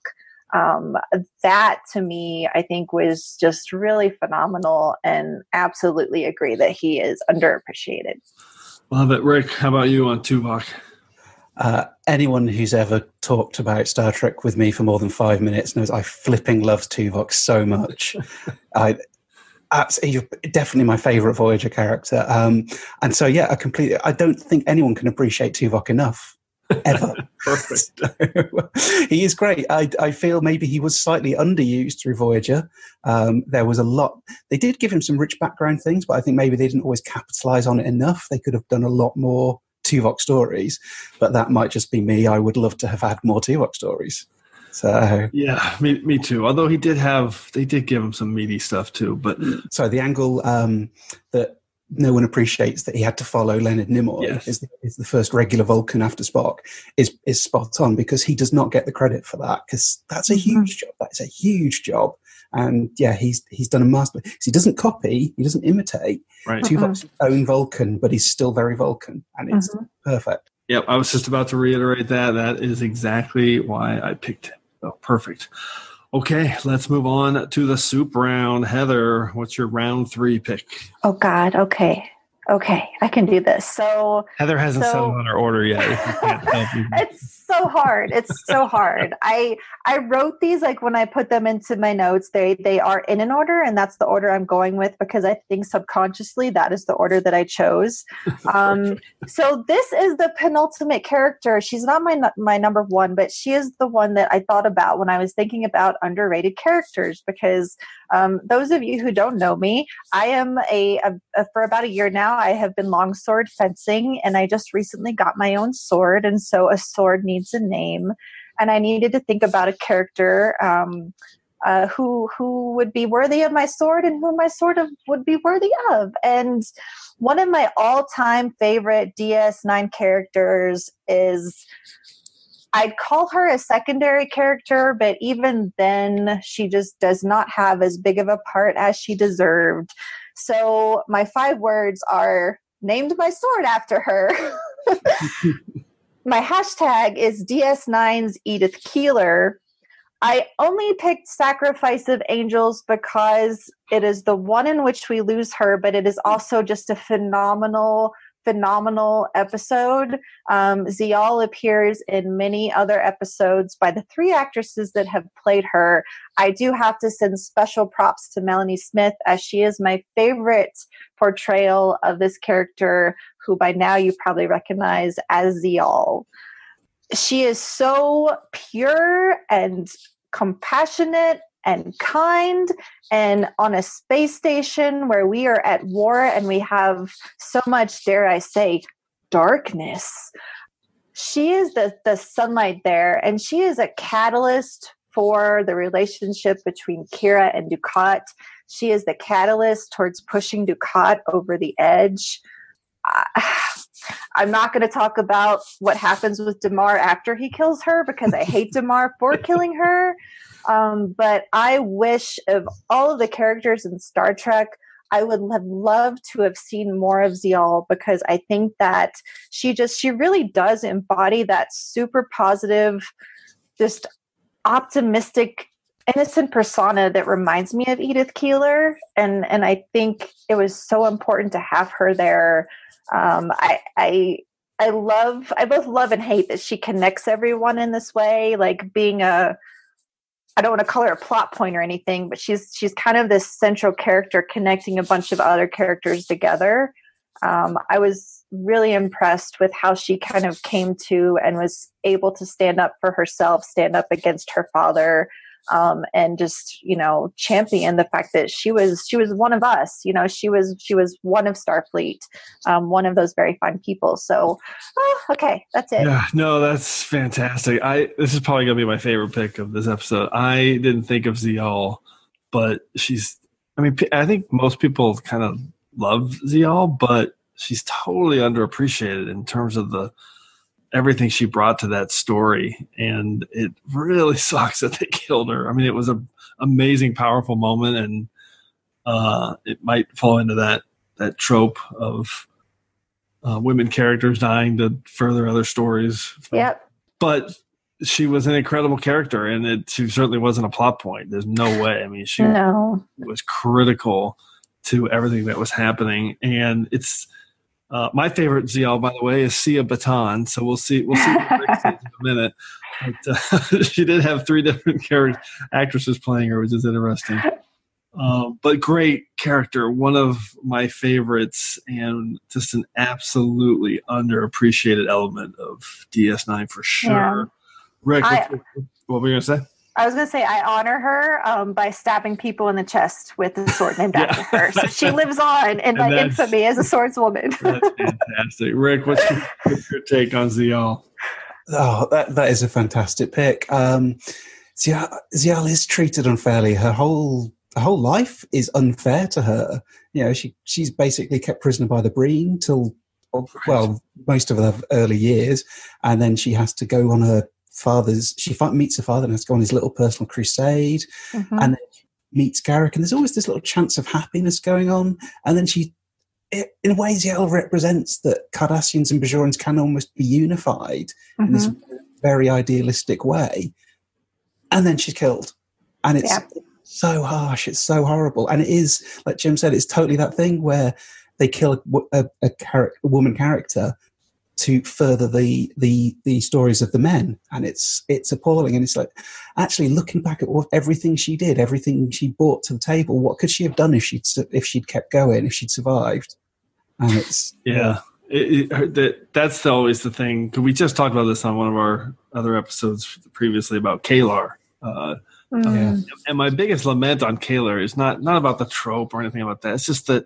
Um, that to me, I think was just really phenomenal and absolutely agree that he is underappreciated. Love it. Rick, how about you on Tuvok? Uh, anyone who's ever talked about Star Trek with me for more than five minutes knows I flipping love Tuvok so much. (laughs) I, he's definitely my favorite Voyager character. Um, and so, yeah, I completely. I don't think anyone can appreciate Tuvok enough (laughs) ever. Perfect. (laughs) he is great. I, I feel maybe he was slightly underused through Voyager. Um, there was a lot. They did give him some rich background things, but I think maybe they didn't always capitalize on it enough. They could have done a lot more Tuvok stories, but that might just be me. I would love to have had more Tuvok stories. So yeah, me, me too. Although he did have, they did give him some meaty stuff too. But so the angle um, that no one appreciates that he had to follow Leonard Nimoy Yes. is, the, is the first regular Vulcan after Spock is is spot on because he does not get the credit for that because that's a huge job. That's a huge job. And yeah, he's he's done a master. He doesn't copy, he doesn't imitate. Right. Tuvok's uh-huh. own Vulcan, but he's still very Vulcan, and it's uh-huh. perfect. Yep, I was just about to reiterate that. That is exactly why I picked him. Oh, perfect. Okay, let's move on to the soup round. Heather, what's your round three pick? Oh God. Okay. Okay. I can do this. So Heather hasn't So- settled on her order yet. If you can't (laughs) help you. it's so hard. It's so hard. I I wrote these like when I put them into my notes. They they are in an order, and that's the order I'm going with because I think subconsciously that is the order that I chose. (laughs) Um, so this is the penultimate character. She's not my my number one, but she is the one that I thought about when I was thinking about underrated characters. Because um, those of you who don't know me, I am a, a, a for about a year now. I have been longsword fencing, and I just recently got my own sword, and so a sword needs a name, and I needed to think about a character. Um, uh, who who would be worthy of my sword and who my sword of, would be worthy of. And one of my all-time favorite DS9 characters is I'd call her a secondary character, but even then she just does not have as big of a part as she deserved. So my five words are named my sword after her. (laughs) (laughs) my hashtag is DS9's Edith Keeler. I only picked Sacrifice of Angels because it is the one in which we lose her, but it is also just a phenomenal, phenomenal episode. Um, Ziyal appears in many other episodes by the three actresses that have played her. I do have to send special props to Melanie Smith as she is my favorite portrayal of this character, who by now you probably recognize as Ziyal. She is so pure and compassionate and kind and on a space station where we are at war and we have so much dare i say darkness. She is the the sunlight there and she is a catalyst for the relationship between kira and Dukat she is the catalyst towards pushing Dukat over the edge (sighs) I'm not going to talk about what happens with Damar after he kills her because I hate Damar for killing her. Um, but I wish of all of the characters in Star Trek, I would have loved to have seen more of Ziyal because I think that she just she really does embody that super positive, just optimistic innocent persona that reminds me of Edith Keeler and and I think it was so important to have her there um, I, I I love I both love and hate that she connects everyone in this way, like being a I don't want to call her a plot point or anything, but she's she's kind of this central character connecting a bunch of other characters together. Um, I was really impressed with how she kind of came to and was able to stand up for herself, stand up against her father, um, and just you know champion the fact that she was she was one of us you know she was she was one of starfleet um, one of those very fine people so oh, okay that's it Yeah, no, that's fantastic. I this is probably gonna be my favorite pick of this episode. I didn't think of Ziyal, but she's. I mean, I think most people kind of love Ziyal, but she's totally underappreciated in terms of the everything she brought to that story, and it really (laughs) sucks that they killed her. I mean, it was a amazing, powerful moment, and uh, it might fall into that that trope of uh, women characters dying to further other stories. Yep. But she was an incredible character, and it she certainly wasn't a plot point. There's no way. I mean, she No. was critical to everything that was happening, and it's. Uh, my favorite Ziyal, by the way, is Cyia Batten. So we'll see. We'll see what in a (laughs) minute. But, uh, (laughs) she did have three different (laughs) character actresses playing her, which is interesting. Um, but great character, one of my favorites, and just an absolutely underappreciated element of DS9 for sure. Yeah. Rick, I- what, what were you gonna say? I was going to say I honor her um, by stabbing people in the chest with a sword named after her. So she (laughs) lives on in my that's- infamy as a swordswoman. (laughs) That's fantastic, Rick. What's your, what's your take on Ziyal? Oh, that, that is a fantastic pick. Um, Ziyal, Ziyal is treated unfairly. Her whole her whole life is unfair to her. You know, she she's basically kept prisoner by the Breen till well most of her early years, and then she has to go on her father's. She meets her father and has to go on his little personal crusade, Mhm. and then she meets Garak, and there's always this little chance of happiness going on, and then she. it- In a way, Ziyal represents that Cardassians and Bajorans can almost be unified in this very idealistic way. And then she's killed. And it's Yeah. so harsh. It's so horrible. And it is, like Jim said, it's totally that thing where they kill a, a, a, charac- a woman character to further the, the the stories of the men and it's it's appalling and it's like actually looking back at what everything she did everything she brought to the table what could she have done if she'd if she'd kept going if she'd survived and it's (laughs) Yeah, it, it, that, that's always the thing. 'cause We just talked about this on one of our other episodes previously about K'Ehleyr. Uh, Mm. and my biggest lament on K'Ehleyr is not not about the trope or anything about that. It's just that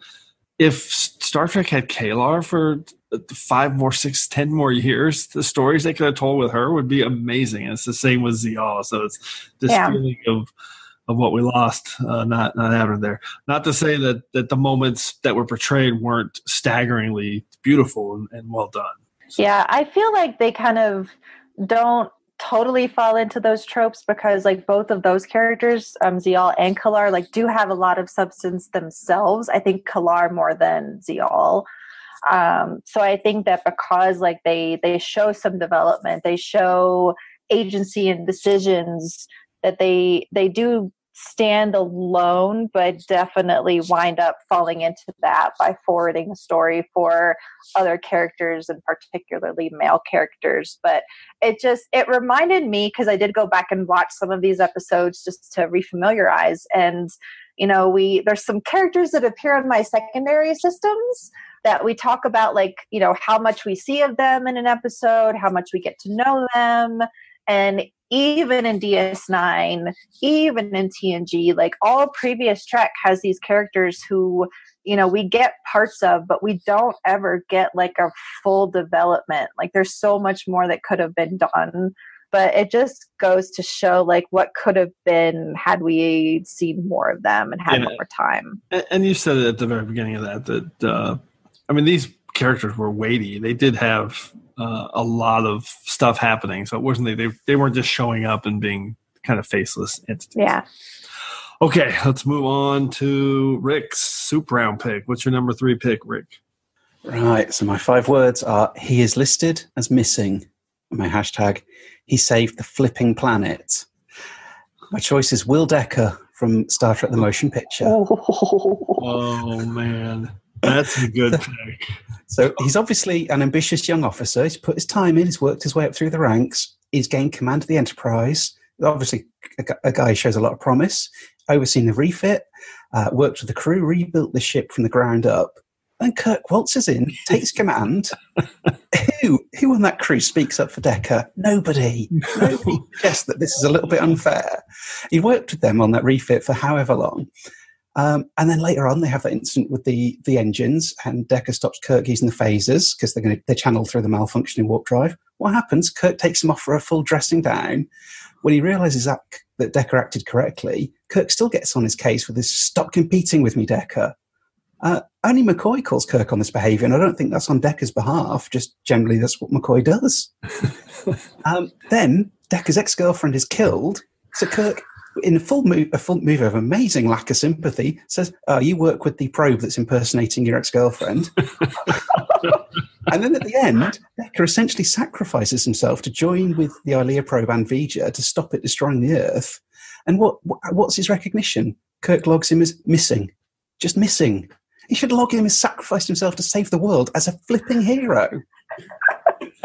if Star Trek had K'Ehleyr for five more, six, ten more years, the stories they could have told with her would be amazing. And it's the same with Ziyal. So it's this Yeah. feeling of of what we lost, uh, not not happening there. Not to say that that the moments that were portrayed weren't staggeringly beautiful and, and well done. Yeah, I feel like they kind of don't totally fall into those tropes because like both of those characters, um Ziyal and K'Ehleyr, like do have a lot of substance themselves. I think K'Ehleyr more than Ziyal. Um, so I think that because like they they show some development, they show agency and decisions that they they do stand alone, but definitely wind up falling into that by forwarding the story for other characters and particularly male characters. But it just it reminded me because I did go back and watch some of these episodes just to refamiliarize and you know we there's some characters that appear in my secondary systems that we talk about like you know how much we see of them in an episode how much we get to know them and even in DS9, even in TNG, like all previous Trek has these characters who, you know, we get parts of, but we don't ever get like a full development. Like there's so much more that could have been done. But it just goes to show like what could have been had we seen more of them and had Yeah. more time. And, and you said it at the very beginning of that that uh, I mean these characters were weighty. They did have uh, a lot of stuff happening, so it wasn't they, they they weren't just showing up and being kind of faceless entities. Yeah. Okay, let's move on to Rick's soup round pick. What's your number three pick, Rick? Right. So my five words are: he is listed as missing. My hashtag: he saved the flipping planet. My choice is Will Decker from Star Trek: The Motion Picture. Oh man, that's a good (laughs) pick. So he's obviously an ambitious young officer. He's put his time in. He's worked his way up through the ranks. He's gained command of the Enterprise. Obviously, a, guy who shows a lot of promise. Overseen the refit, uh, worked with the crew, rebuilt the ship from the ground up. Then Kirk waltzes in, takes command. (laughs) who, who on that crew speaks up for Decker? Nobody. Nobody (laughs) suggests that this is a little bit unfair. He worked with them on that refit for however long. Um, and then later on, they have that incident with the the engines, and Decker stops Kirk using the phasers because they're going to they channel through the malfunctioning warp drive. What happens? Kirk takes him off for a full dressing down. When he realizes that that Decker acted correctly, Kirk still gets on his case with this "Stop competing with me, Decker." Uh, only McCoy calls Kirk on this behaviour, and I don't think that's on Decker's behalf. Just generally, that's what McCoy does. (laughs) um, then Decker's ex-girlfriend is killed, so Kirk in a full move, a full move of amazing lack of sympathy, says, "Oh, you work with the probe that's impersonating your ex-girlfriend." (laughs) and then at the end, Decker essentially sacrifices himself to join with the Ilia probe and V'Ger to stop it destroying the Earth. And what, what what's his recognition? Kirk logs him as missing, just missing. He should log him as sacrificed himself to save the world as a flipping hero. (laughs)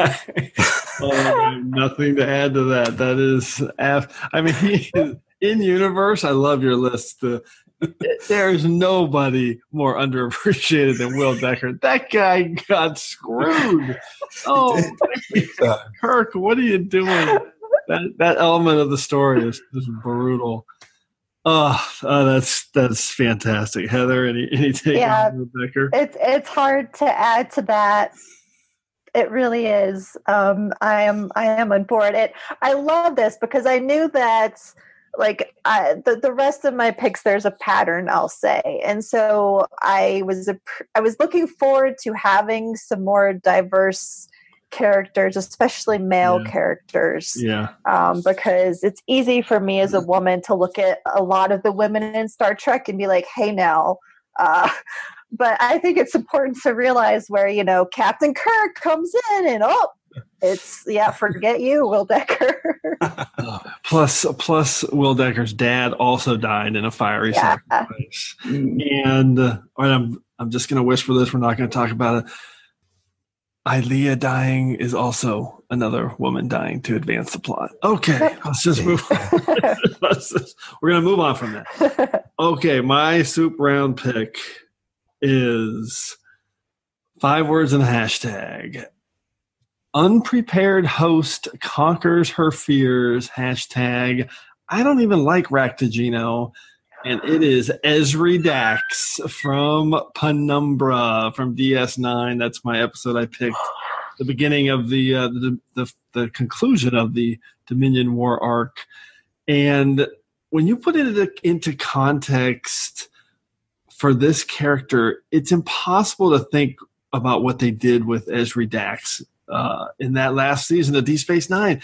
oh, nothing to add to that. That is, I mean, in universe, I love your list. The, there's nobody more underappreciated than Will Decker. That guy got screwed. (laughs) Oh, Kirk, what are you doing? That that element of the story is just brutal. Oh, oh, that's that's fantastic, Heather. Any any take yeah, on Will Decker? It's it's hard to add to that it really is. Um, I am I am on board. It I love this because I knew that like I, the the rest of my picks there's a pattern I'll say, and so I was a, I was looking forward to having some more diverse characters, especially male yeah. characters. Yeah. Um, because it's easy for me as a woman to look at a lot of the women in Star Trek and be like, hey, now, uh, (laughs) but I think it's important to realize where you know Captain Kirk comes in and oh, it's yeah, forget you, Will Decker. (laughs) plus, plus, Will Decker's dad also died in a fiery yeah. sacrifice, and uh, I'm I'm just going to whisper this. We're not going to talk about it. Ilia dying is also another woman dying to advance the plot. Okay, let's just (laughs) move on. (laughs) just, we're going to move on from that. Okay, my soup round pick is five words in a hashtag. Unprepared host conquers her fears. Hashtag. I don't even like Raktajino. And it is Ezri Dax from Penumbra from DS9. That's my episode I picked. The beginning of the, uh, the, the the conclusion of the Dominion War arc, and when you put it into context, for this character, it's impossible to think about what they did with Ezri Dax uh, in that last season of Deep Space Nine.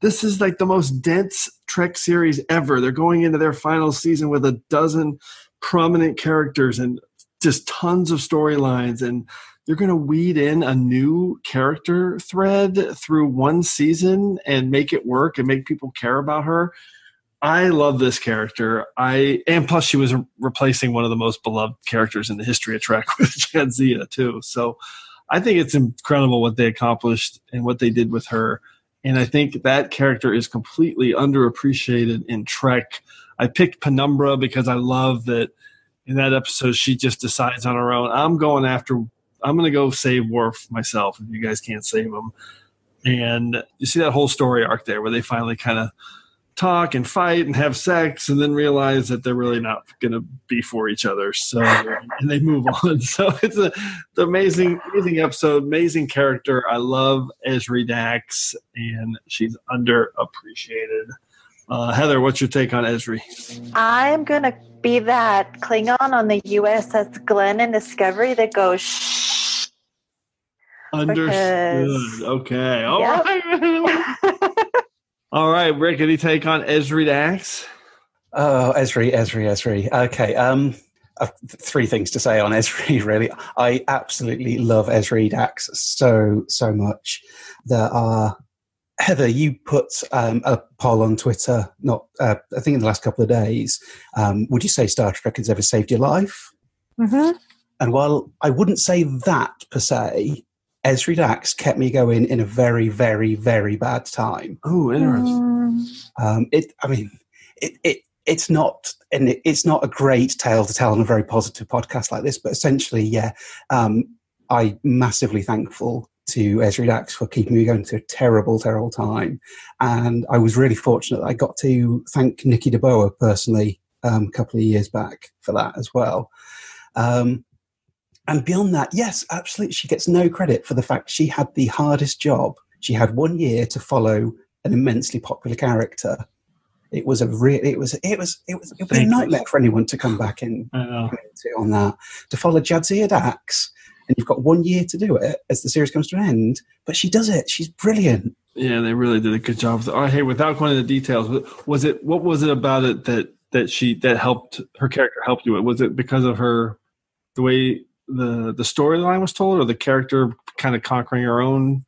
This is like the most dense Trek series ever. They're going into their final season with a dozen prominent characters and just tons of storylines and you're going to weed in a new character thread through one season and make it work and make people care about her I love this character. I and plus she was replacing one of the most beloved characters in the history of Trek (laughs) with Jadzia too. So I think it's incredible what they accomplished and what they did with her. And I think that character is completely underappreciated in Trek. I picked Penumbra because I love that in that episode she just decides on her own. I'm going after. I'm going to go save Worf myself if you guys can't save him. And you see that whole story arc there where they finally kind of talk and fight and have sex and then realize that they're really not going to be for each other so and they move (laughs) on. So it's a it's amazing amazing episode amazing character. I love ezri dax and she's underappreciated. Uh, heather what's your take on ezri i'm going to be that klingon on the uss glenn in discovery that goes shh. Understood. Because, okay. All yep. right. (laughs) All right, Rick, any take on Ezri Dax? Oh, Ezri, Ezri, Ezri. Okay, um, I've three things to say on Ezri, (laughs) Really, I absolutely love Ezri Dax so so much. There are Heather, you put um, a poll on Twitter. Not, uh, I think, in the last couple of days. Um, would you say Star Trek has ever saved your life? Mm-hmm. And while I wouldn't say that per se, Ezri Dax kept me going in a very, very, very bad time. Oh, interesting. Mm. Um, it, I mean, it, it, it's not, and it, it's not a great tale to tell on a very positive podcast like this, but essentially, yeah, um, I'm massively thankful to Ezri Dax for keeping me going through a terrible, terrible time. And I was really fortunate that I got to thank Nikki DeBoer personally um, a couple of years back for that as well. Um, and beyond that, yes, absolutely, she gets no credit for the fact she had the hardest job. She had one year to follow an immensely popular character. It was a real. It was. It was. It was. It was a nightmare for anyone to come (sighs) back in on that to follow Jadzia Dax, and you've got one year to do it as the series comes to an end. But she does it. She's brilliant. Yeah, they really did a good job. Oh, hey, without going into details, was it what was it about it that that she that helped her character helped you? Was it because of her the way the the storyline was told, or the character kind of conquering her own?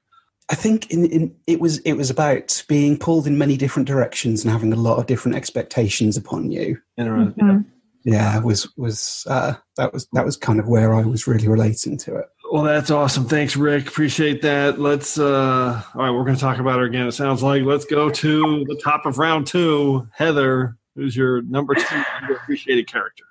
I think in, in it was it was about being pulled in many different directions and having a lot of different expectations upon you. Interesting. Mm-hmm. Yeah, was was uh, that was that was kind of where I was really relating to it. Well, that's awesome. Thanks, Rick. Appreciate that. Let's. uh All right, we're going to talk about her again. It sounds like let's go to the top of round two. Heather, who's your number two appreciated character?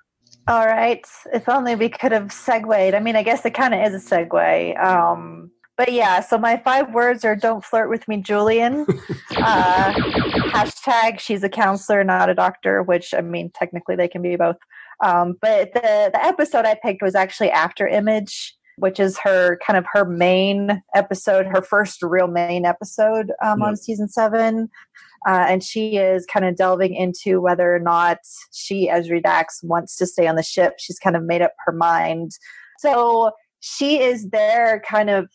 All right. If only we could have segued. I mean, I guess it kind of is a segue. Um, but yeah, so my five words are don't flirt with me, Julian. (laughs) uh, hashtag she's a counselor, not a doctor, which I mean, technically they can be both. Um, but the, the episode I picked was actually After Image, which is her kind of her main episode, her first real main episode um, on season seven. Uh, and she is kind of delving into whether or not she, Ezri Dax, wants to stay on the ship. She's kind of made up her mind. So she is there kind of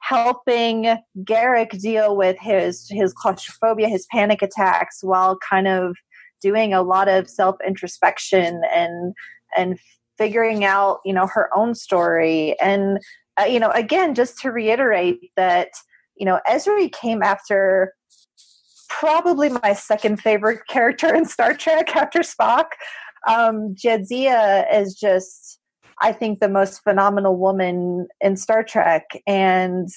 helping Garak deal with his his claustrophobia, his panic attacks, while kind of doing a lot of self introspection and and figuring out you know her own story and uh, you know again just to reiterate that you know Ezri came after probably my second favorite (laughs) character in Star Trek after Spock. Um, Jadzia is just, I think, the most phenomenal woman in Star Trek. And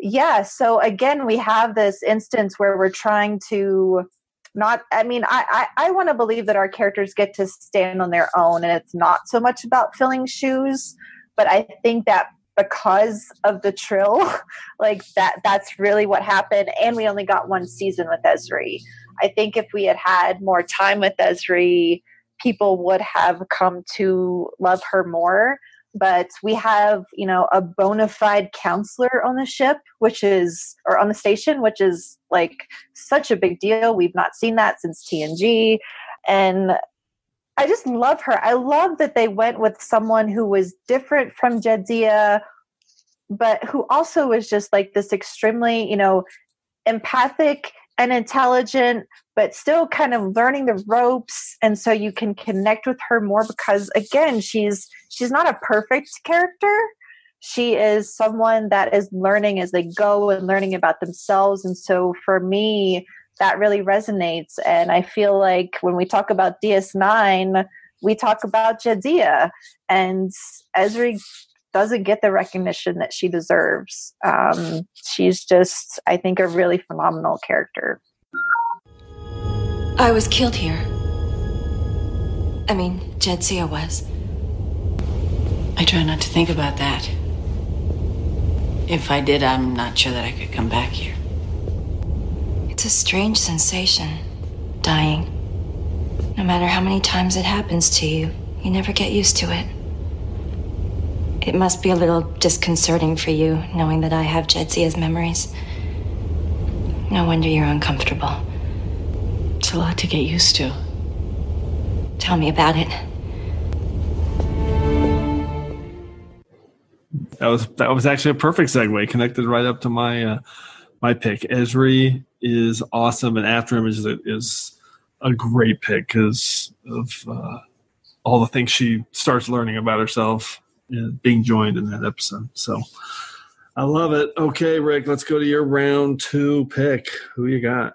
yeah, so again, we have this instance where we're trying to not, I mean, I, I, I want to believe that our characters get to stand on their own and it's not so much about filling shoes. But I think that because of the trill (laughs) like that that's really what happened. And we only got one season with Ezri I think if we had had more time with Ezri people would have come to love her more. But we have you know a bona fide counselor on the ship which is or on the station which is like such a big deal. We've not seen that since tng and I just love her. I love that they went with someone who was different from Jadzia, but who also was just like this extremely, you know, empathic and intelligent, but still kind of learning the ropes. And so you can connect with her more because again, she's she's not a perfect character. She is someone that is learning as they go and learning about themselves. And so for me, that really resonates. And I feel like when we talk about DS9, we talk about Jadzia and Ezri doesn't get the recognition that she deserves. Um, she's just, I think, a really phenomenal character. I was killed here. I mean, Jadzia was. I try not to think about that. If I did, I'm not sure that I could come back here. It's a strange sensation, dying. No matter how many times it happens to you, you never get used to it. It must be a little disconcerting for you, knowing that I have Jadzia's memories. No wonder you're uncomfortable. It's a lot to get used to. Tell me about it. That was that was actually a perfect segue, connected right up to my uh, my pick. Ezri is awesome, and After Image is a, great pick because of uh, all the things she starts learning about herself and being joined in that episode. So I love it. Okay, Rick, let's go to your round two pick. Who you got?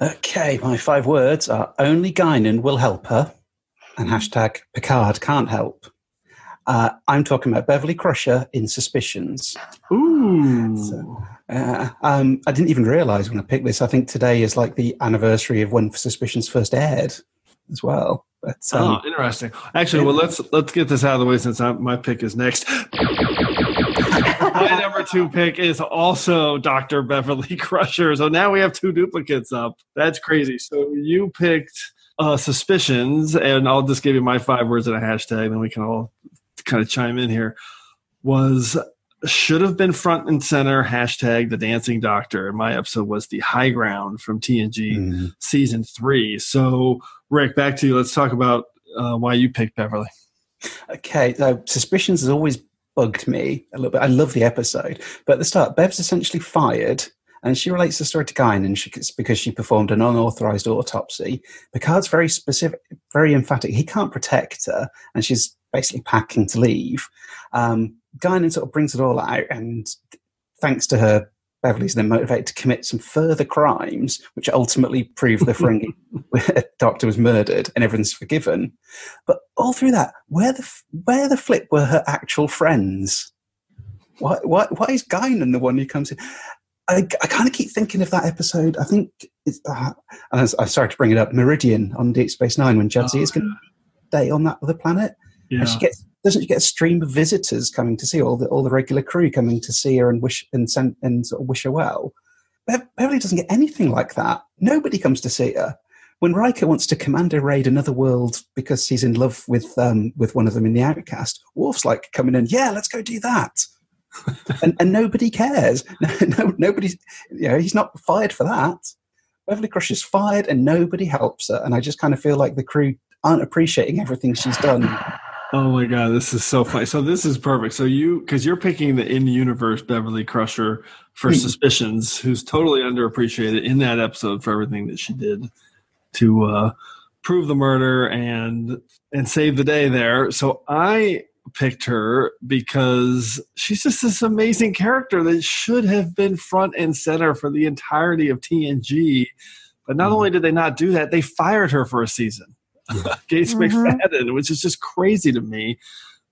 Okay, my five words are only Guinan will help her, and hashtag Picard can't help. Uh, I'm talking about Beverly Crusher in Suspicions. Ooh. So, uh, um, I didn't even realize when I picked this. I think today is like the anniversary of when Suspicions first aired as well. But, um, oh, interesting. Actually, well, let's let's get this out of the way since I, my pick is next. (laughs) my number two pick is also Dr. Beverly (laughs) Crusher. So now we have two duplicates up. That's crazy. So you picked uh, Suspicions, and I'll just give you my five words and a hashtag, and then we can all kind of chime in here. Was should have been front and center hashtag the dancing doctor my episode was the high ground from tng mm-hmm. season three so rick back to you let's talk about uh, why you picked beverly okay so suspicions has always bugged me a little bit i love the episode but at the start bev's essentially fired And she relates the story to Guinan and she, because she performed an unauthorized autopsy. Picard's very specific, very emphatic. He can't protect her, and she's basically packing to leave. Um, Guinan sort of brings it all out, and thanks to her, Beverly's then motivated to commit some further crimes, which ultimately prove the Ferengi (laughs) doctor was murdered, and everyone's forgiven. But all through that, where the where the flip were her actual friends? Why why, why is Guinan the one who comes in? I, I kind of keep thinking of that episode. I think it's, uh, I'm sorry to bring it up. Meridian on Deep Space Nine when Jadzia oh, is going to stay on that other planet, yeah. and she gets doesn't she get a stream of visitors coming to see all the all the regular crew coming to see her and wish and send and sort of wish her well? Beverly doesn't get anything like that. Nobody comes to see her. When Riker wants to commando raid another world because he's in love with um, with one of them in the Outcast, Worf's like coming in, yeah, let's go do that (laughs) and, and nobody cares. (laughs) No, nobody's, you know, he's not fired for that. Beverly Crusher's fired and nobody helps her. And I just kind of feel like the crew aren't appreciating everything she's done. Oh my god, this is so funny. So this is perfect. So you because you're picking the in-universe Beverly Crusher for mm. Suspicions, who's totally underappreciated in that episode for everything that she did to uh, prove the murder and and save the day there. So I picked her because she's just this amazing character that should have been front and center for the entirety of TNG. But not mm-hmm. only did they not do that, they fired her for a season. (laughs) Gates mm-hmm. McFadden, which is just crazy to me.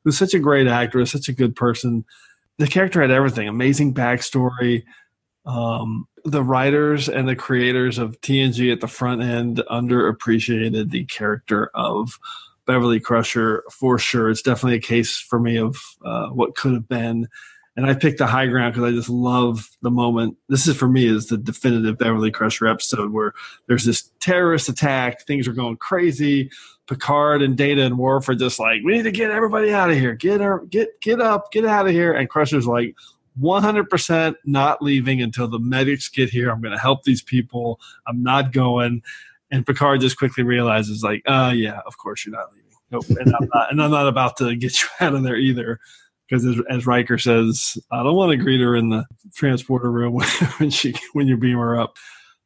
Who's such a great actress, such a good person. The character had everything amazing backstory. Um, the writers and the creators of TNG at the front end underappreciated the character of Beverly Crusher for sure. It's definitely a case for me of uh, what could have been. And I picked the high ground because I just love the moment. This is for me is the definitive Beverly Crusher episode where there's this terrorist attack, things are going crazy. Picard and Data and Worf are just like, we need to get everybody out of here. Get her, get get up, get out of here. And Crusher's like, 100% not leaving until the medics get here. I'm going to help these people. I'm not going. And Picard just quickly realizes, like, uh, yeah, of course you're not leaving. Nope. And I'm not, and I'm not about to get you (laughs) out of there either. Because as, as Riker says, I don't want to greet her in the transporter room (laughs) when she when you beam her up.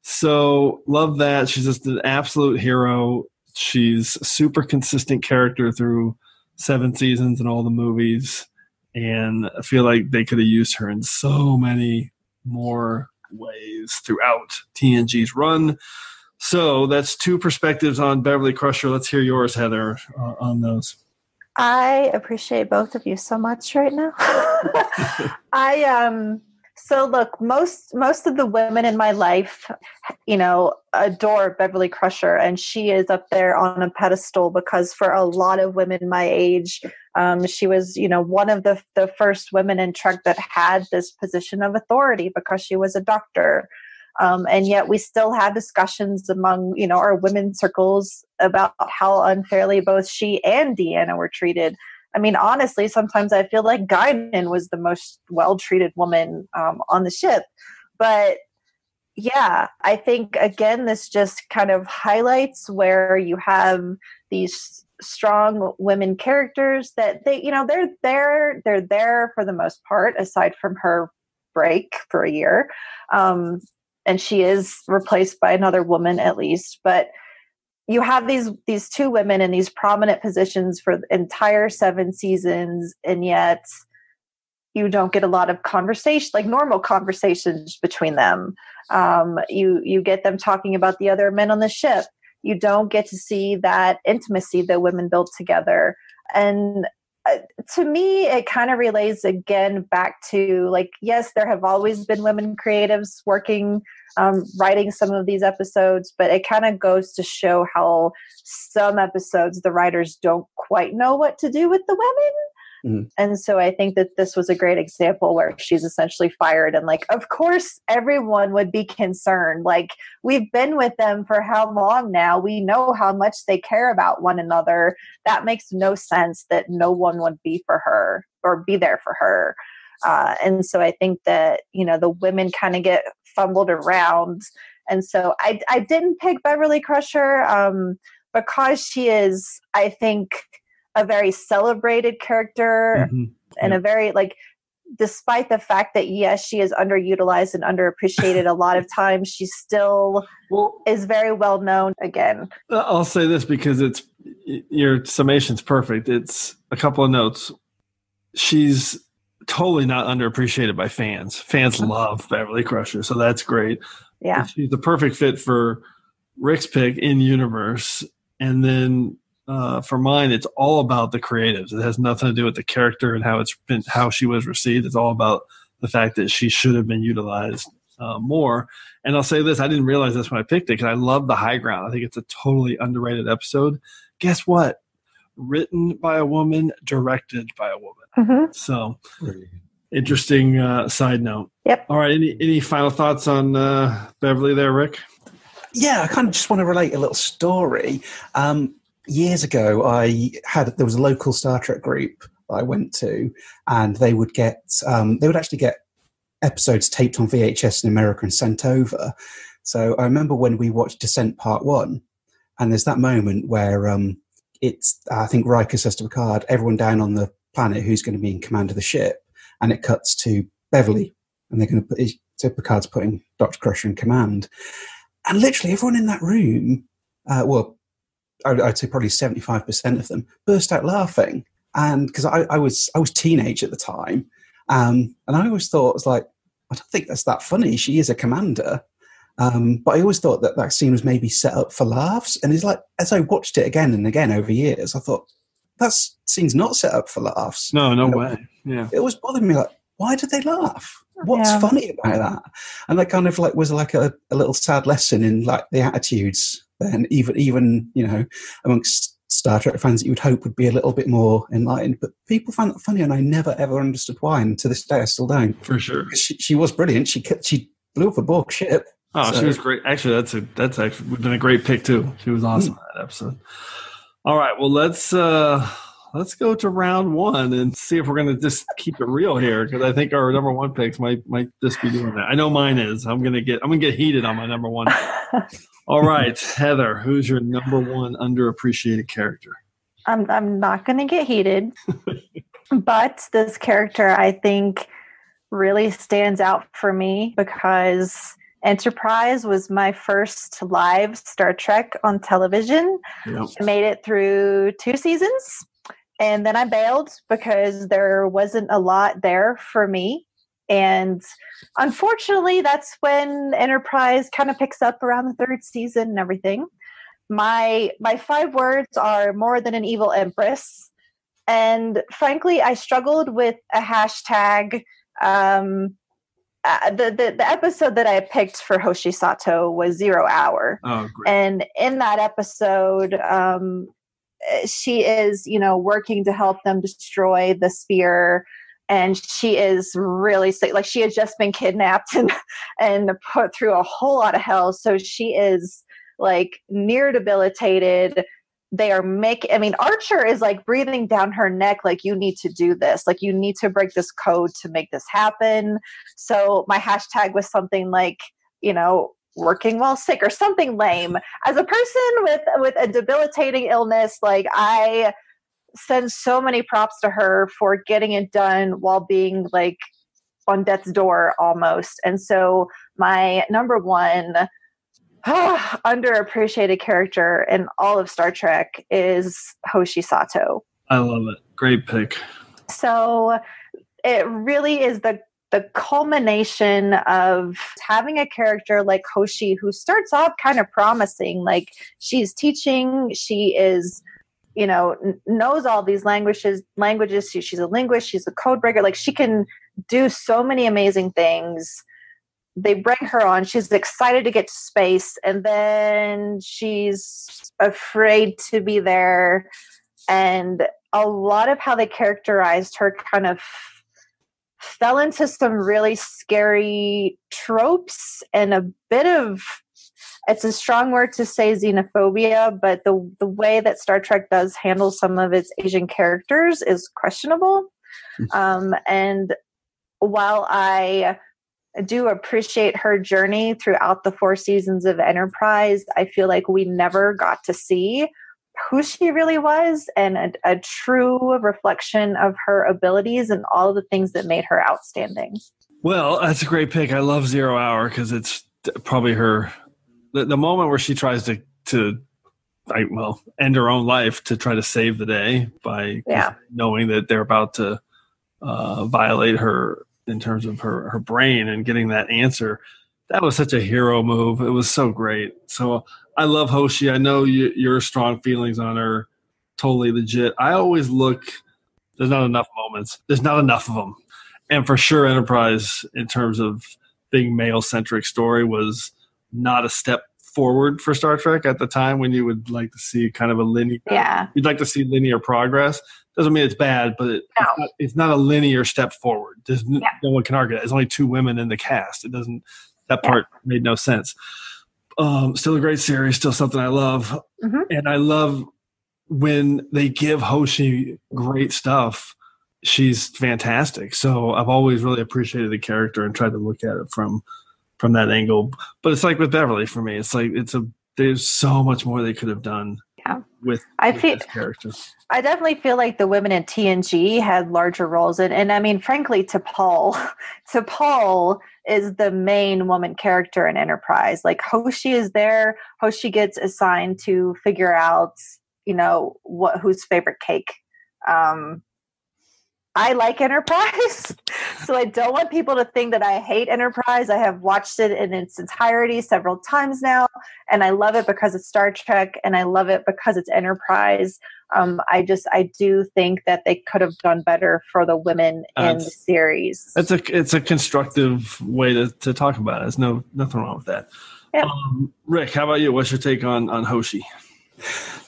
So love that. She's just an absolute hero. She's a super consistent character through seven seasons and all the movies. And I feel like they could have used her in so many more ways throughout TNG's run. So that's two perspectives on Beverly Crusher. Let's hear yours, Heather, uh, on those. I appreciate both of you so much right now. (laughs) I um so look, most most of the women in my life, you know, adore Beverly Crusher, and she is up there on a pedestal because for a lot of women my age, um, she was, you know, one of the the first women in Trek that had this position of authority because she was a doctor. Um, and yet we still have discussions among you know our women circles about how unfairly both she and Deanna were treated. I mean, honestly, sometimes I feel like Guinan was the most well treated woman um, on the ship. But yeah, I think again, this just kind of highlights where you have these strong women characters that they, you know, they're there, they're there for the most part, aside from her break for a year. Um, and she is replaced by another woman at least but you have these these two women in these prominent positions for the entire seven seasons and yet you don't get a lot of conversation like normal conversations between them. Um, you you get them talking about the other men on the ship. You don't get to see that intimacy that women built together. And uh, to me it kind of relates again back to like yes there have always been women creatives working um, writing some of these episodes but it kind of goes to show how some episodes the writers don't quite know what to do with the women Mm-hmm. And so I think that this was a great example where she's essentially fired. And, like, of course, everyone would be concerned. Like, we've been with them for how long now? We know how much they care about one another. That makes no sense that no one would be for her or be there for her. Uh, and so I think that, you know, the women kind of get fumbled around. And so I, I didn't pick Beverly Crusher um, because she is, I think, a very celebrated character mm-hmm. and a very like despite the fact that yes, she is underutilized and underappreciated a lot of (laughs) times, she still well, is very well known. Again, I'll say this because it's your summation's perfect. It's a couple of notes. She's totally not underappreciated by fans. Fans love Beverly Crusher, so that's great. Yeah, she's the perfect fit for Rick's pick in universe, and then uh, for mine, it's all about the creatives. It has nothing to do with the character and how it's been, how she was received. It's all about the fact that she should have been utilized uh, more. And I'll say this: I didn't realize this when I picked it because I love the high ground. I think it's a totally underrated episode. Guess what? Written by a woman, directed by a woman. Mm-hmm. So, interesting uh, side note. Yep. All right. Any any final thoughts on uh, Beverly there, Rick? Yeah, I kind of just want to relate a little story. Um, years ago, I had there was a local Star Trek group I went to, and they would get um, they would actually get episodes taped on VHS in America and sent over. So I remember when we watched Descent Part One, and there's that moment where um, it's I think Riker says to Picard, "Everyone down on the planet who's going to be in command of the ship," and it cuts to Beverly, and they're going to put so Picard's putting Doctor Crusher in command, and literally everyone in that room, uh, well, I'd say probably 75% of them burst out laughing. And because I, I, was I was teenage at the time, um, and I always thought it was like I don't think that's that funny. She is a commander, um, but I always thought that that scene was maybe set up for laughs. And it's like as I watched it again and again over years, I thought that scene's not set up for laughs. No, no and way. It, yeah, it was bothering me like why did they laugh? What's Yeah. funny about that? And that kind of like was like a, a little sad lesson in like the attitudes and even even you know amongst Star Trek fans that you would hope would be a little bit more enlightened. But people found that funny, and I never ever understood why. And to this day, I still don't. For sure. She, she was brilliant. She kept, she blew up a Borg ship. Oh, So- she was great. Actually, that's a that's actually would have been a great pick too. She was awesome in that episode. All right, well let's uh let's go to round one and see if we're gonna just keep it real here because I think our number one picks might might just be doing that. I know mine is. I'm gonna get I'm gonna get heated on my number one. (laughs) All right, Heather, who's your number one underappreciated character? I'm I'm not going to get heated, (laughs) but this character I think really stands out for me because Enterprise was my first live Star Trek on television. Yep. I made it through two seasons and then I bailed because there wasn't a lot there for me. And unfortunately, that's when Enterprise kind of picks up around the third season and everything. My my five words are more than an evil empress. And frankly, I struggled with a hashtag. Um, uh, the, the the episode that I picked for Hoshi Sato was Zero Hour. Oh. And in that episode, um, she is, you know, working to help them destroy the spear. And she is really sick. Like she had just been kidnapped (laughs) and and put through a whole lot of hell. So she is like near debilitated. They are making. I mean, Archer is like breathing down her neck. Like you need to do this. Like you need to break this code to make this happen. So my hashtag was something like, you know, working while sick or something lame. As a person with with a debilitating illness, like I send so many props to her for getting it done while being like on death's door almost. And so my number one (sighs) underappreciated character in all of Star Trek is Hoshi Sato. I love it. Great pick. So it really is the the culmination of having a character like Hoshi who starts off kind of promising like she's teaching she is you know knows all these languages languages. She, she's a linguist. She's a code breaker. Like she can do so many amazing things. They bring her on. She's excited to get to space and then she's afraid to be there. And a lot of how they characterized her kind of fell into some really scary tropes and a bit of it's a strong word to say xenophobia but the the way that Star Trek does handle some of its Asian characters is questionable um, and while I do appreciate her journey throughout the four seasons of Enterprise I feel like we never got to see who she really was and a, a true reflection of her abilities and all the things that made her outstanding. Well, that's a great pick. I love Zero Hour because it's probably her the, the moment where she tries to to I, well end her own life to try to save the day by Yeah. knowing that they're about to uh, violate her in terms of her her brain and getting that answer. That was such a hero move. It was so great. So I love Hoshi. I know you, your strong feelings on her. Totally legit. I always look. There's not enough moments. There's not enough of them, and for sure, Enterprise in terms of being male centric story was not a step forward for Star Trek at the time when you would like to see kind of a linear Yeah. you'd like to see linear progress. Doesn't mean it's bad, but it, it's, not, it's not a linear step forward. There's n- no one can argue that. There's only two women in the cast. It doesn't. That part made no sense. Um, still a great series. Still something I love, and I love when they give Hoshi great stuff. She's fantastic. So I've always really appreciated the character and tried to look at it from from that angle. But it's like with Beverly for me. It's like it's a there's so much more they could have done Yeah. with, I with feel- characters. I definitely feel like the women in TNG had larger roles, and, and I mean, frankly, T'Pol (laughs) T'Pol is the main woman character in Enterprise. Like Hoshi is there. Hoshi gets assigned to figure out, you know, what whose favorite cake. Um, I like Enterprise, (laughs) so I don't want people to think that I hate Enterprise. I have watched it in its entirety several times now, and I love it because it's Star Trek, and I love it because it's Enterprise. Um, I just, I do think that they could have done better for the women in the series. It's a it's a constructive way to, to talk about it. There's no nothing wrong with that. Yeah. Um, Rick, how about you? What's your take on on Hoshi?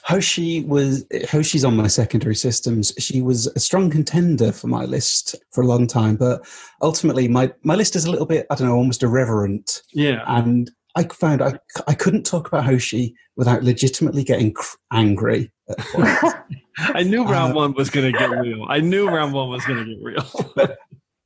Hoshi was Hoshi's on my secondary systems. She was a strong contender for my list for a long time, but ultimately my my list is a little bit I don't know almost irreverent. Yeah. and I found I I couldn't talk about Hoshi without legitimately getting cr- angry. (laughs) I knew round Uh, one was going to get real. I knew round one was going to get real.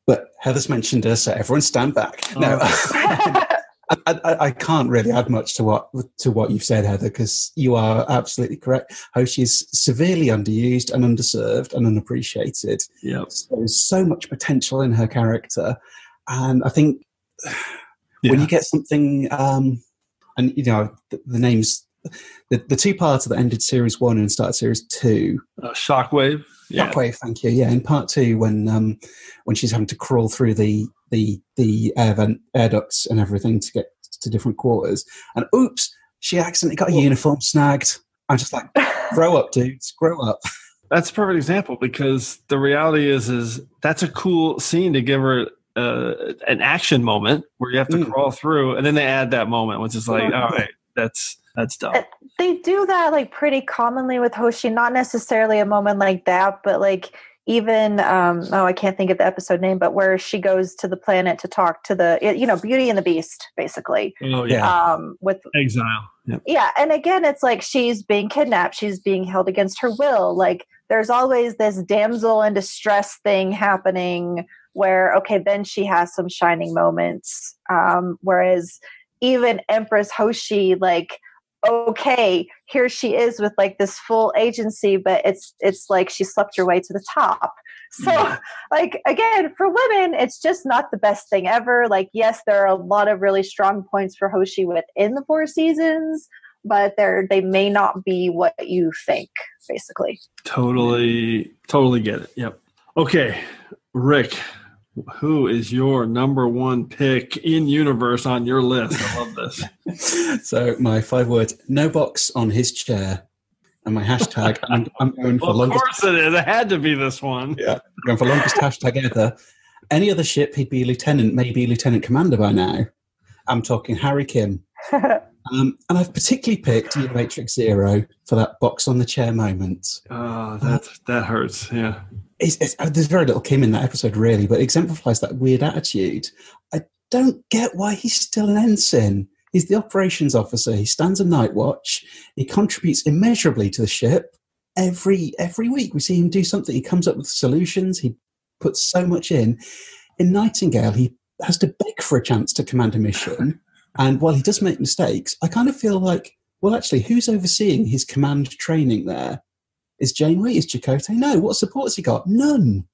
but Heather's mentioned her, so everyone stand back. No. (laughs) I, I, I can't really add much to what to what you've said, Heather, because you are absolutely correct. Hoshi is severely underused and underserved and unappreciated. Yeah, there's so much potential in her character, and I think (sighs) when you get something, um, and you know the, the names, the, the two parts that ended series one and started series two, Uh, Shockwave. Yeah. Shockwave, thank you. Yeah, in part two, when um, when she's having to crawl through the the the air vent, air ducts and everything to get to different quarters, and oops, she accidentally got a uniform snagged. I'm just like, grow up, dudes, grow up. (laughs) That's a perfect example because the reality is is that's a cool scene to give her uh, an action moment where you have to Mm. crawl through, and then they add that moment, which is like, Mhm. all right, that's that's dumb. they do that like pretty commonly with Hoshi, not necessarily a moment like that, but like even um oh I can't think of the episode name, but where she goes to the planet to talk to the you know Beauty and the Beast, basically. Oh yeah, Um with exile. Yeah. yeah, and again it's like she's being kidnapped, she's being held against her will. Like there's always this damsel in distress thing happening where okay, then she has some shining moments. Um whereas even Empress Hoshi like okay here she is with like this full agency but it's it's like she slept her way to the top so (laughs) like again for women it's just not the best thing ever like yes there are a lot of really strong points for hoshi within the four seasons but they're they may not be what you think basically Totally, totally get it. Yep. Okay, Rick, who is your number one pick in universe on your list? I love this. (laughs) so my five words: no box on his chair, and my hashtag. (laughs) I'm, I'm going for Of longest. course it is. It had to be this one. Yeah, I'm going for longest hashtag ever. Any other ship, he'd be lieutenant, maybe lieutenant commander by now. I'm talking Harry Kim. (laughs) Um, and I've particularly picked Matrix Zero for that box on the chair moment. Oh, that that hurts. Yeah. It's, it's, uh, there's very little Kim in that episode, really, but it exemplifies that weird attitude. I don't get why he's still an ensign. He's the operations officer. He stands a night watch. He contributes immeasurably to the ship. Every every week, we see him do something. He comes up with solutions. He puts so much in. In Nightingale, he has to beg for a chance to command a mission. (laughs) And while he does make mistakes, I kind of feel like well, actually, who's overseeing his command training there? Is Janeway? Is Chakotay? No. What support's he got? None.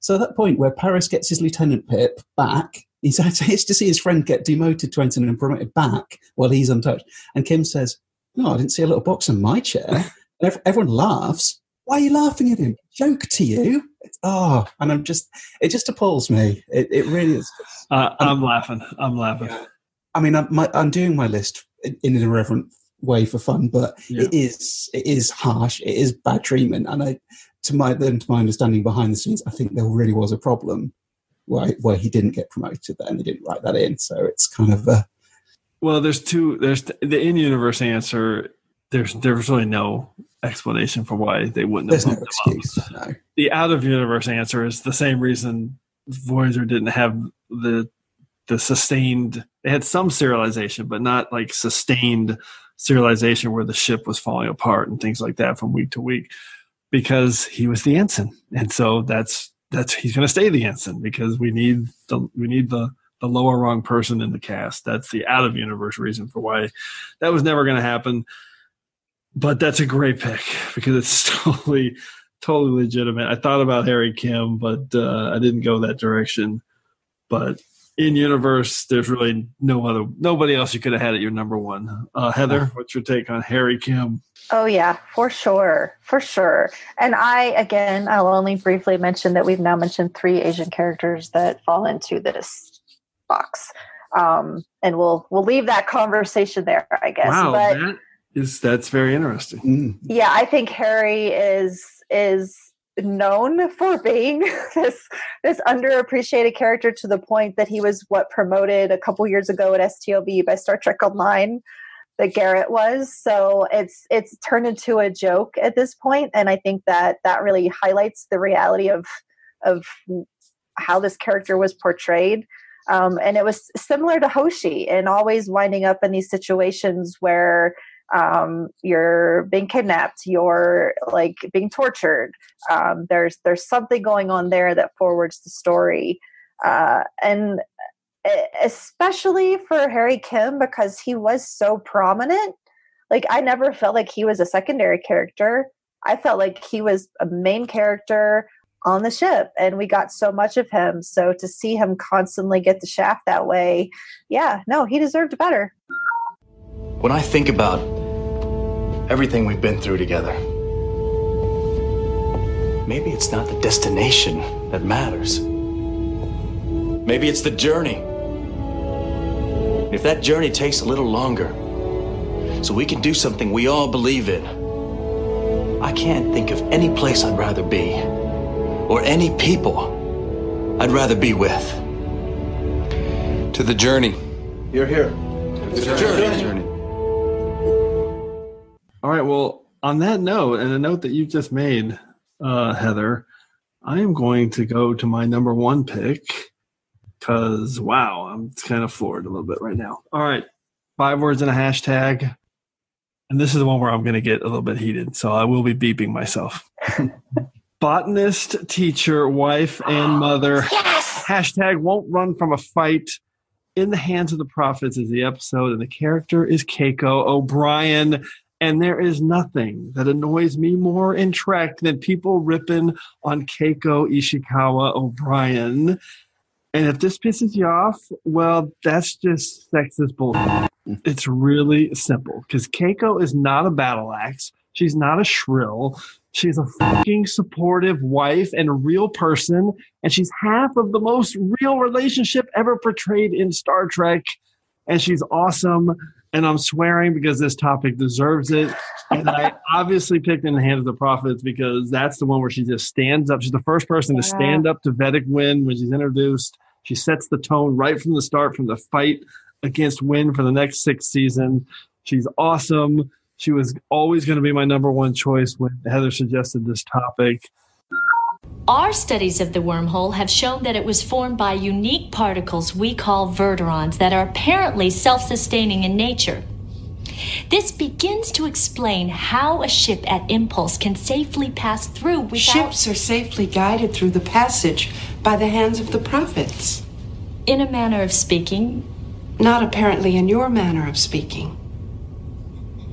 So at that point where Paris gets his Lieutenant Pip back, (laughs) he's has to see his friend get demoted to ensign and promoted back while he's untouched. And Kim says, "Oh, I didn't see a little box in my chair." (laughs) And everyone laughs. Why are you laughing at him? Joke to you? Oh, and I'm just, it just appalls me. It, it really is. Uh, I'm laughing. I'm laughing. I mean, I'm, my, I'm doing my list in an irreverent way for fun, but Yeah. it is it is harsh. It is bad treatment, and I, to my then to my understanding behind the scenes, I think there really was a problem where where he didn't get promoted and they didn't write that in. So it's kind of a Well, there's two. There's the in-universe answer. There's there's really no explanation for why they wouldn't. there's have no bumped them up. excuse. No. The out-of-universe answer is the same reason Voyager didn't have the the sustained. They had some serialization, but not like sustained serialization where the ship was falling apart and things like that from week to week, because he was the ensign, and so that's that's he's going to stay the ensign because we need the we need the the lower rung person in the cast. That's the out of universe reason for why that was never going to happen. But that's a great pick because it's (laughs) totally, totally legitimate. I thought about Harry Kim, but uh, I didn't go that direction. But in universe, there's really no other, nobody else you could have had at your number one. Uh, Heather, what's your take on Harry Kim? Oh yeah, for sure, for sure. And I again, I'll only briefly mention that we've now mentioned three Asian characters that fall into this box, um, and we'll we'll leave that conversation there, I guess. wow, but that is that's very interesting. Mm. yeah, I think Harry is is known for being (laughs) this this underappreciated character to the point that he was what promoted a couple years ago at STLB by Star Trek Online that Garrett was. So it's it's turned into a joke at this point, and I think that that really highlights the reality of of how this character was portrayed. Um, and it was similar to Hoshi, and always winding up in these situations where um, you're being kidnapped, you're like being tortured. Um, there's there's something going on there that forwards the story, uh, and especially for Harry Kim because he was so prominent. Like I never felt like he was a secondary character. I felt like he was a main character on the ship, and we got so much of him. So to see him constantly get the shaft that way, yeah, no, he deserved better. When I think about everything we've been through together, maybe it's not the destination that matters. Maybe it's the journey. If that journey takes a little longer, so we can do something we all believe in, I can't think of any place I'd rather be, or any people I'd rather be with. To the journey. You're here. To the journey. All right. Well, on that note, and a note that you've just made, uh, Heather, I am going to go to my number one pick because, wow, I'm kind of floored a little bit right now. All right. Five words and a hashtag. And this is the one where I'm going to get a little bit heated. So I will be beeping myself. (laughs) Botanist, teacher, wife, and (gasps) mother. Yes! Hashtag won't run from a fight. In the Hands of the Prophets is the episode, and the character is Keiko O'Brien. And there is nothing that annoys me more in Trek than people ripping on Keiko Ishikawa O'Brien. And if this pisses you off, well, that's just sexist bullshit. Mm. It's really simple because Keiko is not a battle axe. She's not a shrill. She's a fucking supportive wife and a real person. And she's half of the most real relationship ever portrayed in Star Trek. And she's awesome. And I'm swearing because this topic deserves it. And I (laughs) obviously picked In the Hand of the Prophets because that's the one where she just stands up. She's the first person to stand up to Vedek Winn when she's introduced. She sets the tone right from the start, from the fight against Winn for the next six seasons. She's awesome. She was always going to be my number one choice when Heather suggested this topic. Our studies of the wormhole have shown that it was formed by unique particles we call verterons that are apparently self sustaining in nature. This begins to explain how a ship at impulse can safely pass through without. Ships are safely guided through the passage by the hands of the prophets. In a manner of speaking. Not apparently in your manner of speaking.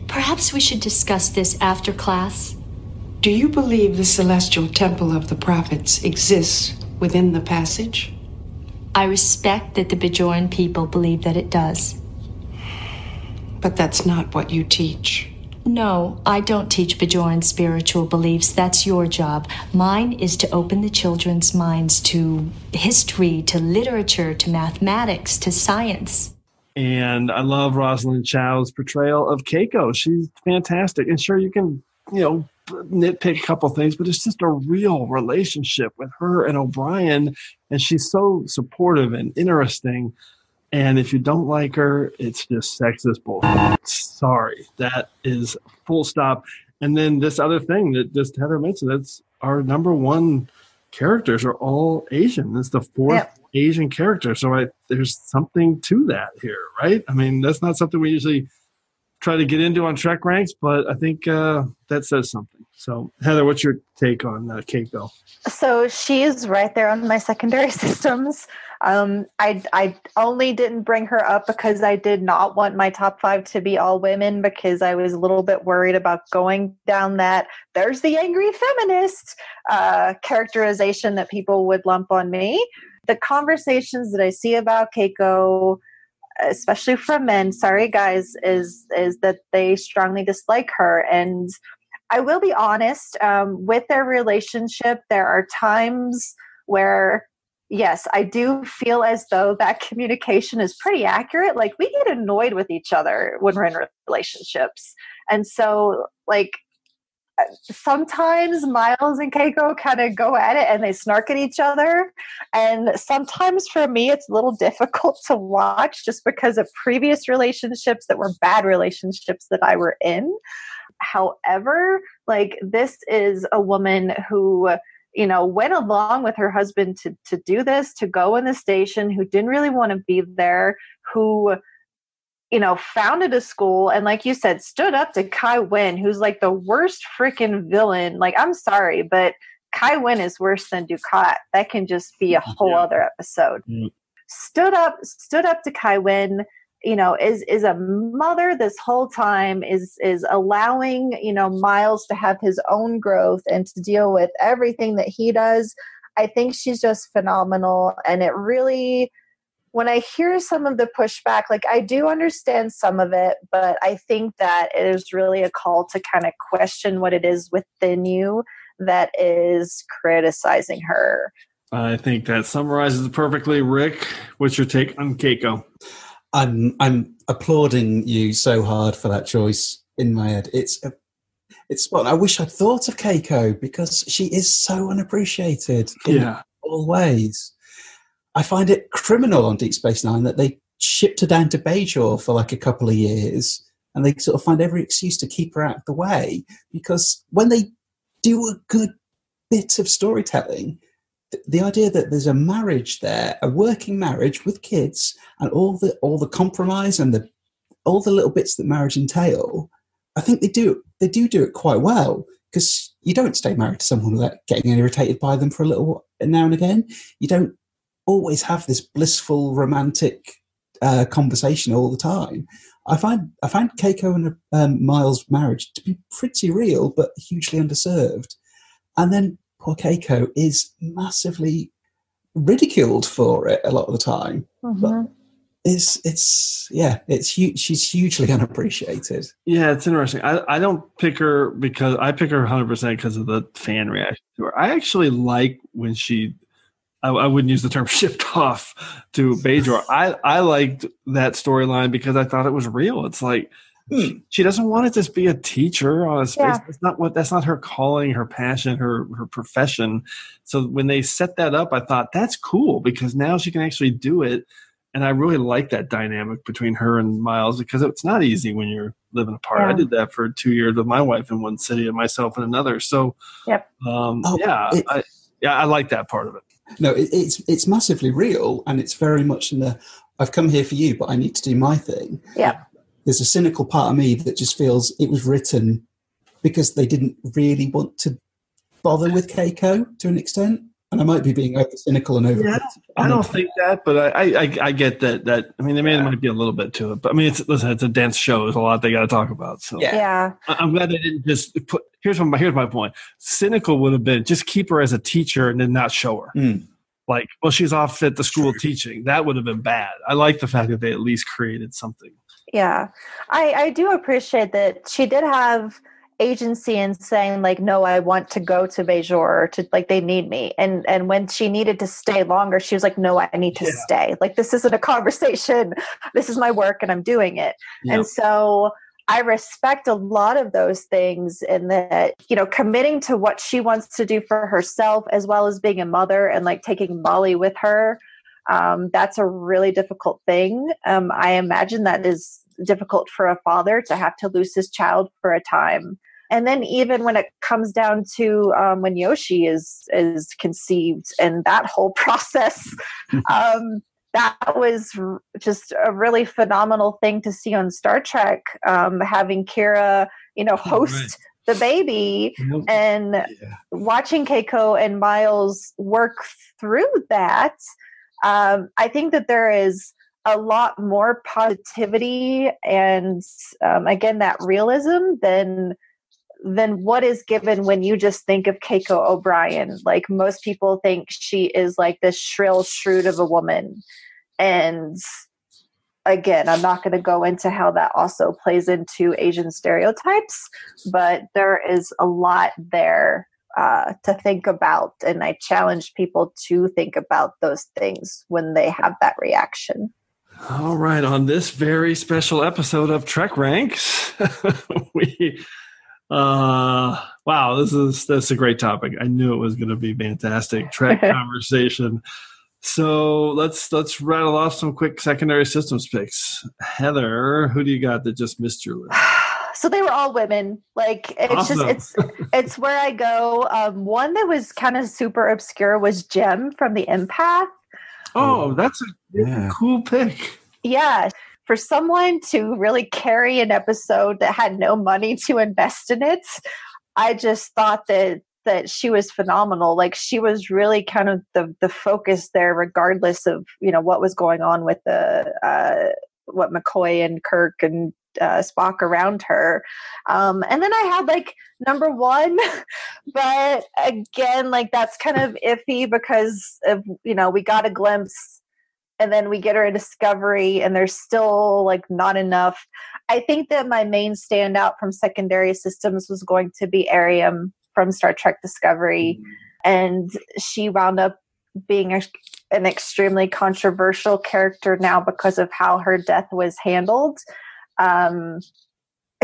Perhaps we should discuss this after class. Do you believe the celestial temple of the prophets exists within the passage? I respect that the Bajoran people believe that it does. But that's not what you teach. No, I don't teach Bajoran spiritual beliefs. That's your job. Mine is to open the children's minds to history, to literature, to mathematics, to science. And I love Rosalind Chao's portrayal of Keiko. She's fantastic. And sure, you can, you know, nitpick a couple things, but it's just a real relationship with her and O'Brien. And she's so supportive and interesting. And if you don't like her, it's just sexist bullshit. Sorry. That is full stop. And then this other thing that just Heather mentioned, that's our number one characters are all Asian. It's the fourth Yep. Asian character. So I, there's something to that here, right? I mean, that's not something we usually try to get into on Trek ranks, but I think uh, that says something. So Heather, what's your take on uh, Keiko? So she's right there on my secondary (laughs) systems. Um, I I only didn't bring her up because I did not want my top five to be all women because I was a little bit worried about going down that there's the angry feminist uh, characterization that people would lump on me. The conversations that I see about Keiko, especially from men, sorry guys, is is that they strongly dislike her and. I will be honest, um, with their relationship, there are times where, yes, I do feel as though that communication is pretty accurate. Like, we get annoyed with each other when we're in relationships. And so, like, sometimes Miles and Keiko kind of go at it and they snark at each other. And sometimes for me, it's a little difficult to watch just because of previous relationships that were bad relationships that I were in. However, like this is a woman who you know went along with her husband to to do this to go in the station who didn't really want to be there who you know founded a school and like you said stood up to kai winn who's like the worst freaking villain. Like i'm sorry but kai winn is worse than dukat. That can just be a whole other episode. Stood up stood up to kai winn you know is is a mother this whole time is is allowing you know miles to have his own growth and to deal with everything that he does. I think she's just phenomenal and it really when i hear some of the pushback like i do understand some of it but i think that it is really a call to kind of question what it is within you that is criticizing her I think that summarizes it perfectly. Rick, what's your take on Keiko? I'm I'm applauding you so hard for that choice in my head. It's a, it's spot. on. I wish I'd thought of Keiko because she is so unappreciated in Yeah. all ways. I find it criminal on Deep Space Nine that they shipped her down to Bajor for like a couple of years, and they sort of find every excuse to keep her out of the way. Because when they do a good bit of storytelling, th- the idea that there's a marriage there, a working marriage with kids, and all the all the compromise and the all the little bits that marriage entail, I think they do they do do it quite well because you don't stay married to someone without getting irritated by them for a little now and again. You don't always have this blissful romantic uh, conversation all the time. I find I find Keiko and um, Miles' marriage to be pretty real, but hugely underserved. And then poor Keiko is massively ridiculed for it a lot of the time. Mhm. It's it's yeah, it's hu- she's hugely unappreciated. Yeah, it's interesting. I, I don't pick her because I pick her 100% because of the fan reaction to her. I actually like when she, I, I wouldn't use the term (laughs) shipped off to Bajor. I, I liked that storyline because I thought it was real. It's like, she, she doesn't want to just be a teacher on a space. Yeah. That's not what, that's not her calling, her passion, her, her profession. So when they set that up, I thought that's cool because now she can actually do it. And I really like that dynamic between her and Miles because it's not easy when you're living apart. I did that for two years with my wife in one city and myself in another. So, yep. um, Oh, yeah, it- I, yeah, I like that part of it. No, it, it's it's massively real, and it's very much in the I've come here for you, but I need to do my thing. Yeah. There's a cynical part of me that just feels it was written because they didn't really want to bother with Keiko to an extent. And I might be being over cynical and over. Yeah, I don't think that, but I, I, I get that. That I mean, there may, might be a little bit to it, but I mean, it's listen, it's a dense show. There's a lot they got to talk about. So yeah. I- I'm glad they didn't just put. Here's my here's my point. Cynical would have been just keep her as a teacher and then not show her. Mm. Like, well, she's off at the school teaching. That would have been bad. I like the fact that they at least created something. Yeah, I I do appreciate that she did have agency and saying like, no, I want to go to Bajor to like they need me, and and when she needed to stay longer, she was like, no, I need to Yeah. stay. Like this isn't a conversation. (laughs) This is my work, and I'm doing it. Yeah. And so I respect a lot of those things in that, you know, committing to what she wants to do for herself as well as being a mother and like taking Molly with her. Um, that's a really difficult thing. Um, I imagine that is difficult for a father to have to lose his child for a time. And then even when it comes down to um, when Yoshi is is conceived and that whole (laughs) process, (laughs) um, that was just a really phenomenal thing to see on Star Trek. Um, having Kira, you know, host the baby and watching Keiko and Miles work through that. Um, I think that there is a lot more positivity and um, again that realism than than what is given when you just think of Keiko O'Brien. Like most people think she is like this shrill shrewd of a woman. And again, I'm not going to go into how that also plays into Asian stereotypes, but there is a lot there uh, to think about. And I challenge people to think about those things when they have that reaction. All right, on this very special episode of Trek Ranks, (laughs) we uh wow, this is that's a great topic. I knew it was going to be fantastic (laughs) track conversation. So let's let's rattle off some quick secondary systems picks. Heather, who do you got that just missed your list? (sighs) so they were all women like it's Awesome. just it's it's where i go um one that was kind of super obscure was gem from the empath Oh, that's a cool pick. yeah for someone to really carry an episode that had no money to invest in it i just thought that that she was phenomenal. Like she was really kind of the the focus there regardless of you know what was going on with the uh what mccoy and kirk and uh, spock around her. Um and then i had like number one (laughs) but again like that's kind of iffy because of you know we got a glimpse and then we get her a discovery and there's still like not enough. I think that my main standout from secondary systems was going to be airiam from star trek discovery. And she wound up being a, an extremely controversial character now because of how her death was handled. Um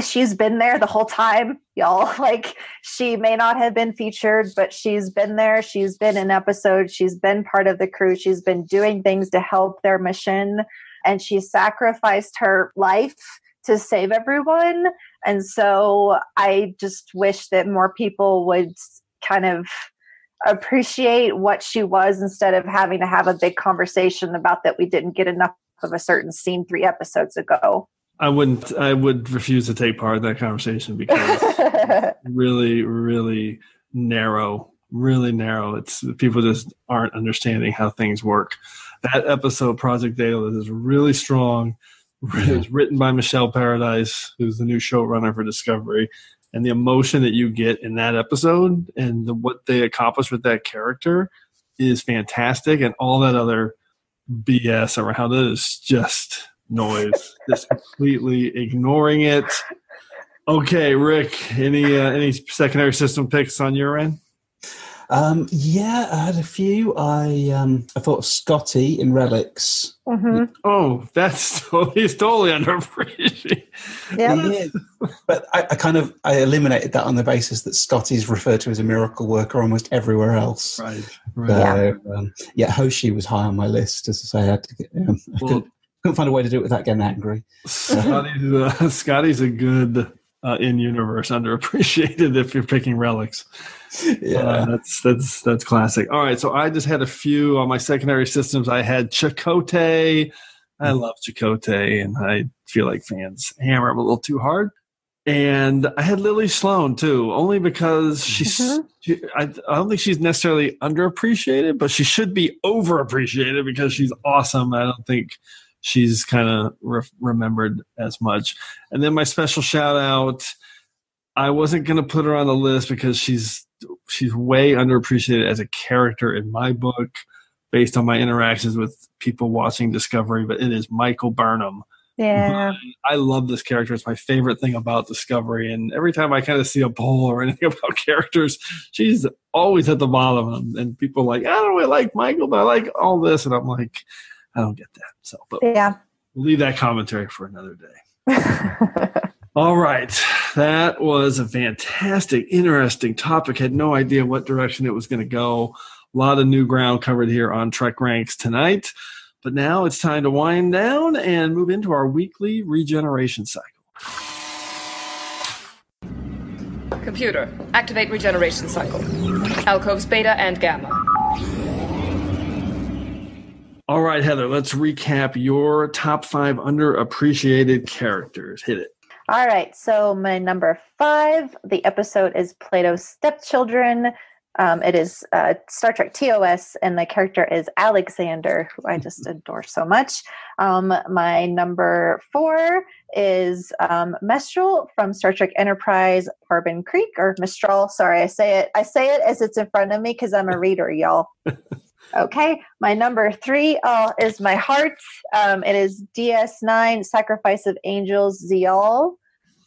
she's been there the whole time y'all. (laughs) Like she may not have been featured but she's been there. She's been in episodes. She's been part of the crew. She's been doing things to help their mission. And she sacrificed her life to save everyone. And so i just wish that more people would kind of appreciate what she was instead of having to have a big conversation about that we didn't get enough of a certain scene three episodes ago I wouldn't. I would refuse to take part in that conversation because (laughs) really, really narrow, really narrow. It's people just aren't understanding how things work. That episode, Project Daedalus, is really strong. It was written by Michelle Paradise, who's the new showrunner for Discovery, and the emotion that you get in that episode and the, what they accomplished with that character is fantastic. And all that other BS around it is just noise, just completely ignoring it. Okay, Rick, any uh, any secondary system picks on your end? Um, yeah, I had a few. I um, I thought of Scotty in Relics. Mm-hmm. Oh, that's (laughs) he's totally underappreciated. He is. but I, I kind of I eliminated that on the basis that Scotty's referred to as a miracle worker almost everywhere else. Right. So, um, yeah, Hoshi was high on my list. As I say, I had to get. Um, Well- couldn't, find a way to do it without getting angry. Scotty's, uh, (laughs) Scotty's a good uh, in universe underappreciated if you're picking relics. Yeah, Uh, that's that's that's classic. All right, so I just had a few on my secondary systems. I had Chakotay. I love Chakotay, and I feel like fans hammer him a little too hard. And I had Lily Sloan too, only because she's. Mm-hmm. (laughs) She, I, I don't think she's necessarily underappreciated, but she should be overappreciated because she's awesome. I don't think she's kind of re- remembered as much. And then my special shout out. I wasn't going to put her on the list because she's she's way underappreciated as a character in my book, based on my interactions with people watching Discovery. But it is Michael Burnham. Yeah. I love this character. It's my favorite thing about Discovery. And every time I kind of see a poll or (laughs) anything about characters, she's always at the bottom. And, and people are like, I don't really like Michael, but I like all this. And I'm like, I don't get that. So, but Yeah. we'll leave that commentary for another day. (laughs) all right. That was a fantastic, interesting topic. Had no idea what direction it was going to go. A lot of new ground covered here on Trek Ranks tonight. But now it's time to wind down and move into our weekly regeneration cycle. Computer, activate regeneration cycle. Alcoves beta and gamma. All right, Heather, let's recap your top five underappreciated characters. Hit it. All right. So my number five, the episode is Plato's Stepchildren. Um, it is uh, Star Trek TOS, and the character is Alexander, who I just (laughs) adore so much. Um, my number four is um, Mestral from Star Trek Enterprise, Carbon Creek, or Mistral. Sorry, I say it. I say it as it's in front of me because I'm a reader, y'all. (laughs) Okay, my number three uh, is my heart. Um, it is DS9 Sacrifice of Angels Ziyal.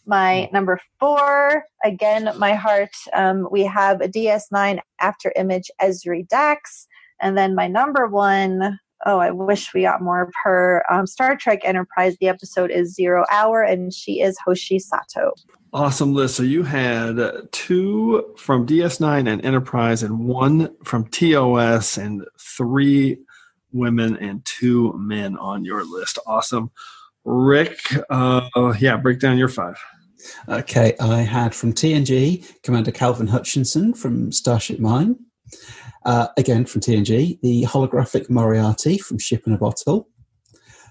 My number four, again, my heart. Um, we have a DS9 after image Ezri Dax. And then my number one, oh, I wish we got more of her. Um, Star Trek Enterprise, the episode is Zero Hour, and she is Hoshi Sato. Awesome list. So you had two from DS9 and Enterprise, and one from TOS, and three women and two men on your list. Awesome. Rick, uh, yeah, break down your five. Okay, I had from TNG Commander Calvin Hutchinson from Starship Mine. Uh, again from TNG, the holographic Moriarty from Ship in a Bottle.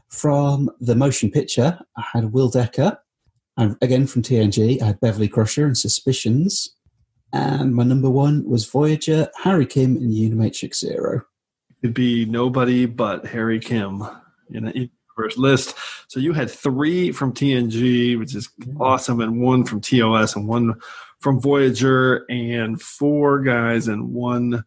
From the motion picture, I had Will Decker. And again from TNG, I had Beverly Crusher and Suspicions. And my number one was Voyager, Harry Kim in Unimatrix Zero. It'd be nobody but Harry Kim in a first list. So you had three from TNG, which is awesome, and one from TOS, and one from Voyager, and four guys and one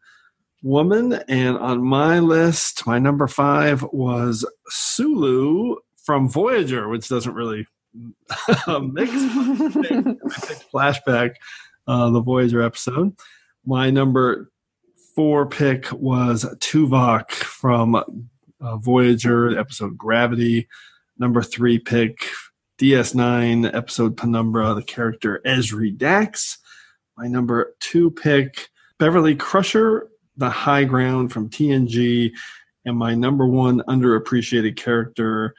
woman. And on my list, my number five was Sulu from Voyager, which doesn't really (laughs) mix. Flashback, uh, the Voyager episode. My number four pick was Tuvok from uh, Voyager, episode Gravity. Number three pick, DS9, episode Penumbra, the character Ezri Dax. My number two pick, Beverly Crusher, the High Ground from TNG. And my number one underappreciated character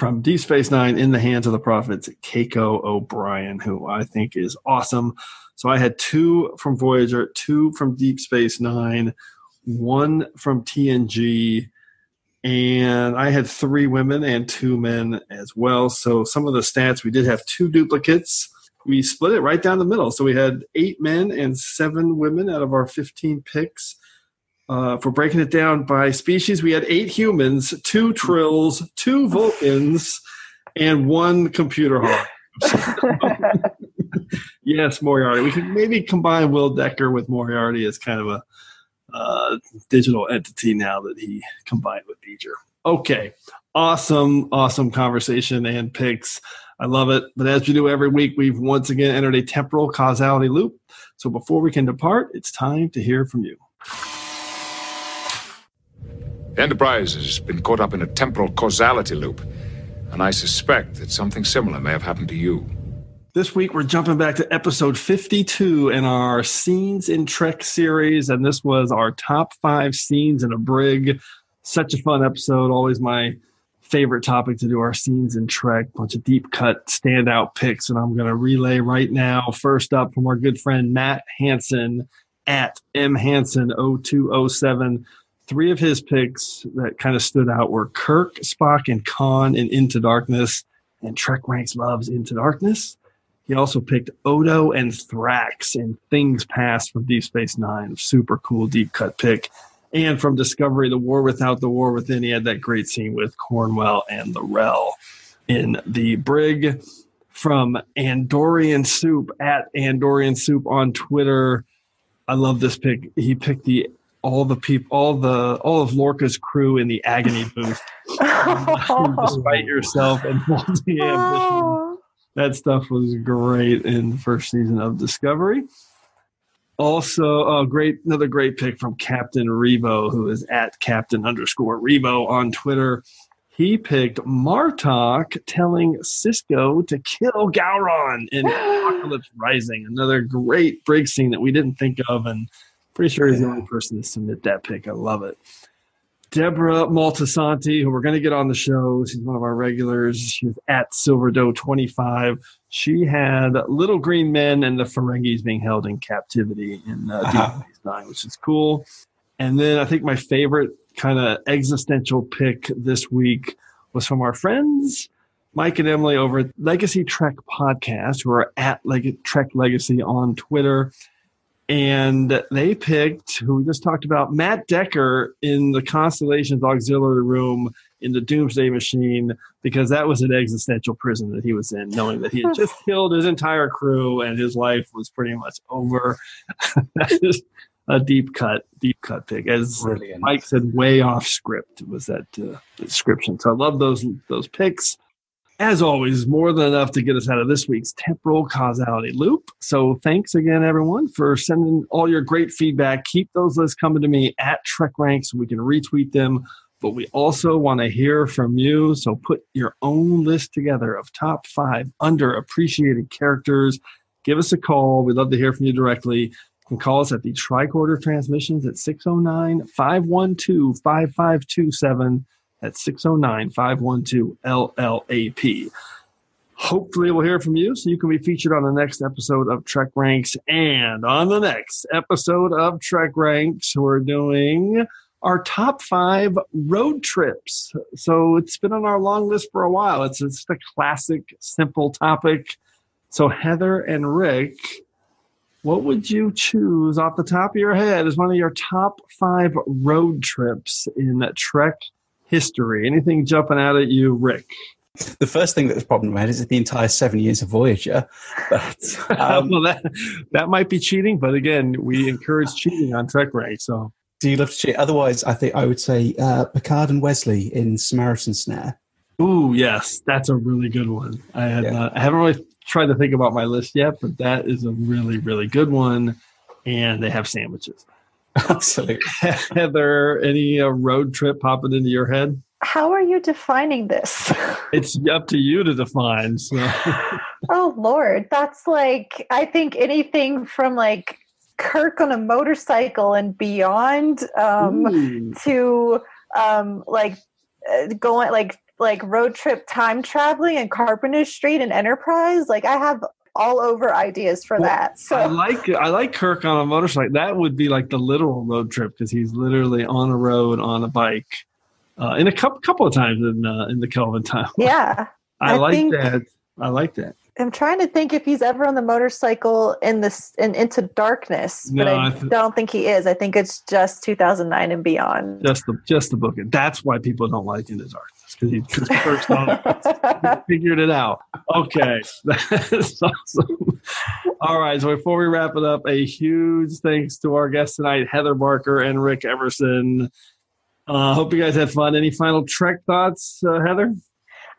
from Deep Space Nine, In the Hands of the Prophets, Keiko O'Brien, who I think is awesome. So I had two from Voyager, two from Deep Space Nine, one from TNG, and I had three women and two men as well. So some of the stats we did have two duplicates. We split it right down the middle. So we had eight men and seven women out of our 15 picks. Uh, for breaking it down by species, we had eight humans, two trills, two Vulcans, and one computer hologram. (laughs) yes, Moriarty. We could maybe combine Will Decker with Moriarty as kind of a uh, digital entity now that he combined with V'Ger. Okay, awesome, awesome conversation and picks. I love it. But as we do every week, we've once again entered a temporal causality loop. So before we can depart, it's time to hear from you. Enterprise has been caught up in a temporal causality loop, and I suspect that something similar may have happened to you. This week, we're jumping back to episode 52 in our Scenes in Trek series, and this was our top five scenes in a brig. Such a fun episode. Always my favorite topic to do our scenes in Trek. Bunch of deep cut, standout picks, and I'm going to relay right now. First up from our good friend Matt Hansen at M Hansen 0207. Three of his picks that kind of stood out were Kirk, Spock, and Khan in Into Darkness. And Trek Ranks loves Into Darkness. He also picked Odo and Thrax in Things Past from Deep Space Nine. Super cool deep cut pick. And from Discovery, The War Without, The War Within, he had that great scene with Cornwell and L'Rell in the brig. From Andorian Soup at Andorian Soup on Twitter. I love this pick. He picked the all the people, all the all of Lorca's crew in the agony booth, (laughs) despite yourself and vaulting ambition. Oh. That stuff was great in the first season of Discovery. Also, a great another great pick from Captain Rebo, who is at Captain underscore Rebo on Twitter. He picked Martok telling Sisko to kill Gowron in (gasps) Apocalypse Rising. Another great break scene that we didn't think of, and pretty sure he's the only person to submit that pick. I love it. Deborah Maltasanti, who we're going to get on the show. She's one of our regulars. She's at Silverdoe25. She had Little Green Men and the Ferengis being held in captivity in uh, Uh-huh. Deep Space Nine, which is cool. And then I think my favorite kind of existential pick this week was from our friends Mike and Emily over at Legacy Trek Podcast, who are at Leg- Trek Legacy on Twitter. And they picked, who we just talked about, Matt Decker in the Constellations Auxiliary Room in the Doomsday Machine, because that was an existential prison that he was in, knowing that he had just (laughs) killed his entire crew and his life was pretty much over. (laughs) that is a deep cut, deep cut pick. As Brilliant. Mike said, way off script was that uh, description. So I love those those picks. As always, more than enough to get us out of this week's temporal causality loop. So thanks again, everyone, for sending all your great feedback. Keep those lists coming to me at Trek Rank so we can retweet them. But we also want to hear from you. So put your own list together of top five underappreciated characters. Give us a call. We'd love to hear from you directly. You can call us at the Tricorder Transmissions at 609 512 5527. That's 609 512 LLAP. Hopefully, we'll hear from you so you can be featured on the next episode of Trek Ranks. And on the next episode of Trek Ranks, we're doing our top five road trips. So it's been on our long list for a while. It's just a classic, simple topic. So, Heather and Rick, what would you choose off the top of your head as one of your top five road trips in Trek history? Anything jumping out at you, Rick? The first thing that was problem about is the entire seven years of Voyager. But (laughs) um, well, that that might be cheating, but again, we encourage cheating on Trek Rank. So, do you love to cheat? Otherwise, I think I would say uh, Picard and Wesley in Samaritan Snare. ooh, yes, that's a really good one. I had Yeah. not, I haven't really tried to think about my list yet, but that is a really really good one. And they have sandwiches. (laughs) Absolutely. (laughs) Heather, any uh, road trip popping into your head? How are you defining this? (laughs) It's up to you to define. So. oh Lord, that's like I think anything from like Kirk on a motorcycle and beyond um, to um, like uh, going like like road trip time traveling and Carpenter Street and Enterprise. Like I have all over ideas for that. So I like I like Kirk on a motorcycle. That would be like the literal road trip because he's literally on a road on a bike. Uh, in a couple couple of times in uh, in the Kelvin time. yeah. (laughs) I, I like think- that. I like that. I'm trying to think if he's ever on the motorcycle in this in into darkness, but No, I, I th- don't think he is. I think it's just 2009 and beyond. Just the just the book. That's why people don't like Into Darkness because he because Kirk's on, figured it out. Okay, (laughs) that's awesome. All right, so before we wrap it up, a huge thanks to our guests tonight, Heather Barker and Rick Everson. Uh, hope you guys had fun. Any final Trek thoughts, uh, Heather?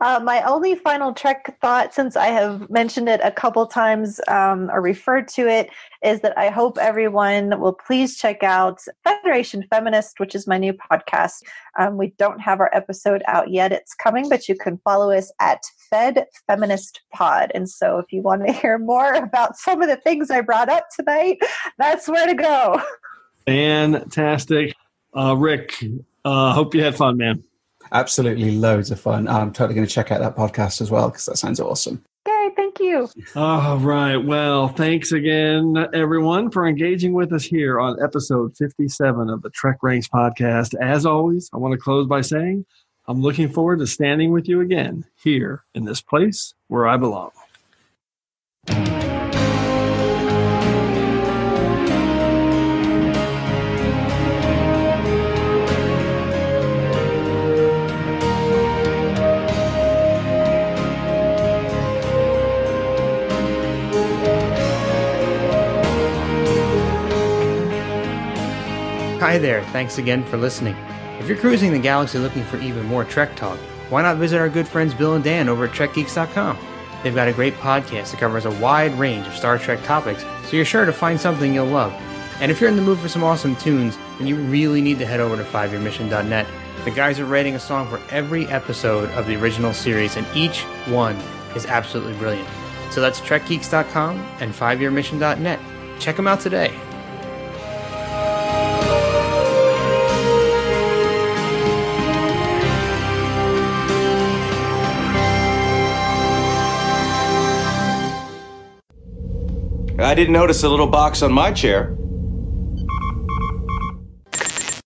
Uh, my only final Trek thought, since I have mentioned it a couple times um, or referred to it, is that I hope everyone will please check out Federation Feminist, which is my new podcast. Um, we don't have our episode out yet; it's coming, but you can follow us at Fed Feminist Pod. And so, if you want to (laughs) hear more about some of the things I brought up tonight, that's where to go. (laughs) Fantastic. Uh, Rick, uh, hope you had fun, man. Absolutely loads of fun. I'm totally going to check out that podcast as well because that sounds awesome. Okay, Thank you. All right. Well, thanks again, everyone, for engaging with us here on episode 57 of the Trek Ranks podcast. As always, I want to close by saying I'm looking forward to standing with you again here in this place where I belong. Hi there, thanks again for listening. If you're cruising the galaxy looking for even more Trek talk, why not visit our good friends Bill and Dan over at TrekGeeks.com? They've got a great podcast that covers a wide range of Star Trek topics, so you're sure to find something you'll love. And if you're in the mood for some awesome tunes, then you really need to head over to 5yearmission.net. The guys are writing a song for every episode of the original series, and each one is absolutely brilliant. So that's TrekGeeks.com and 5yearmission.net. Check them out today. I didn't notice a little box on my chair.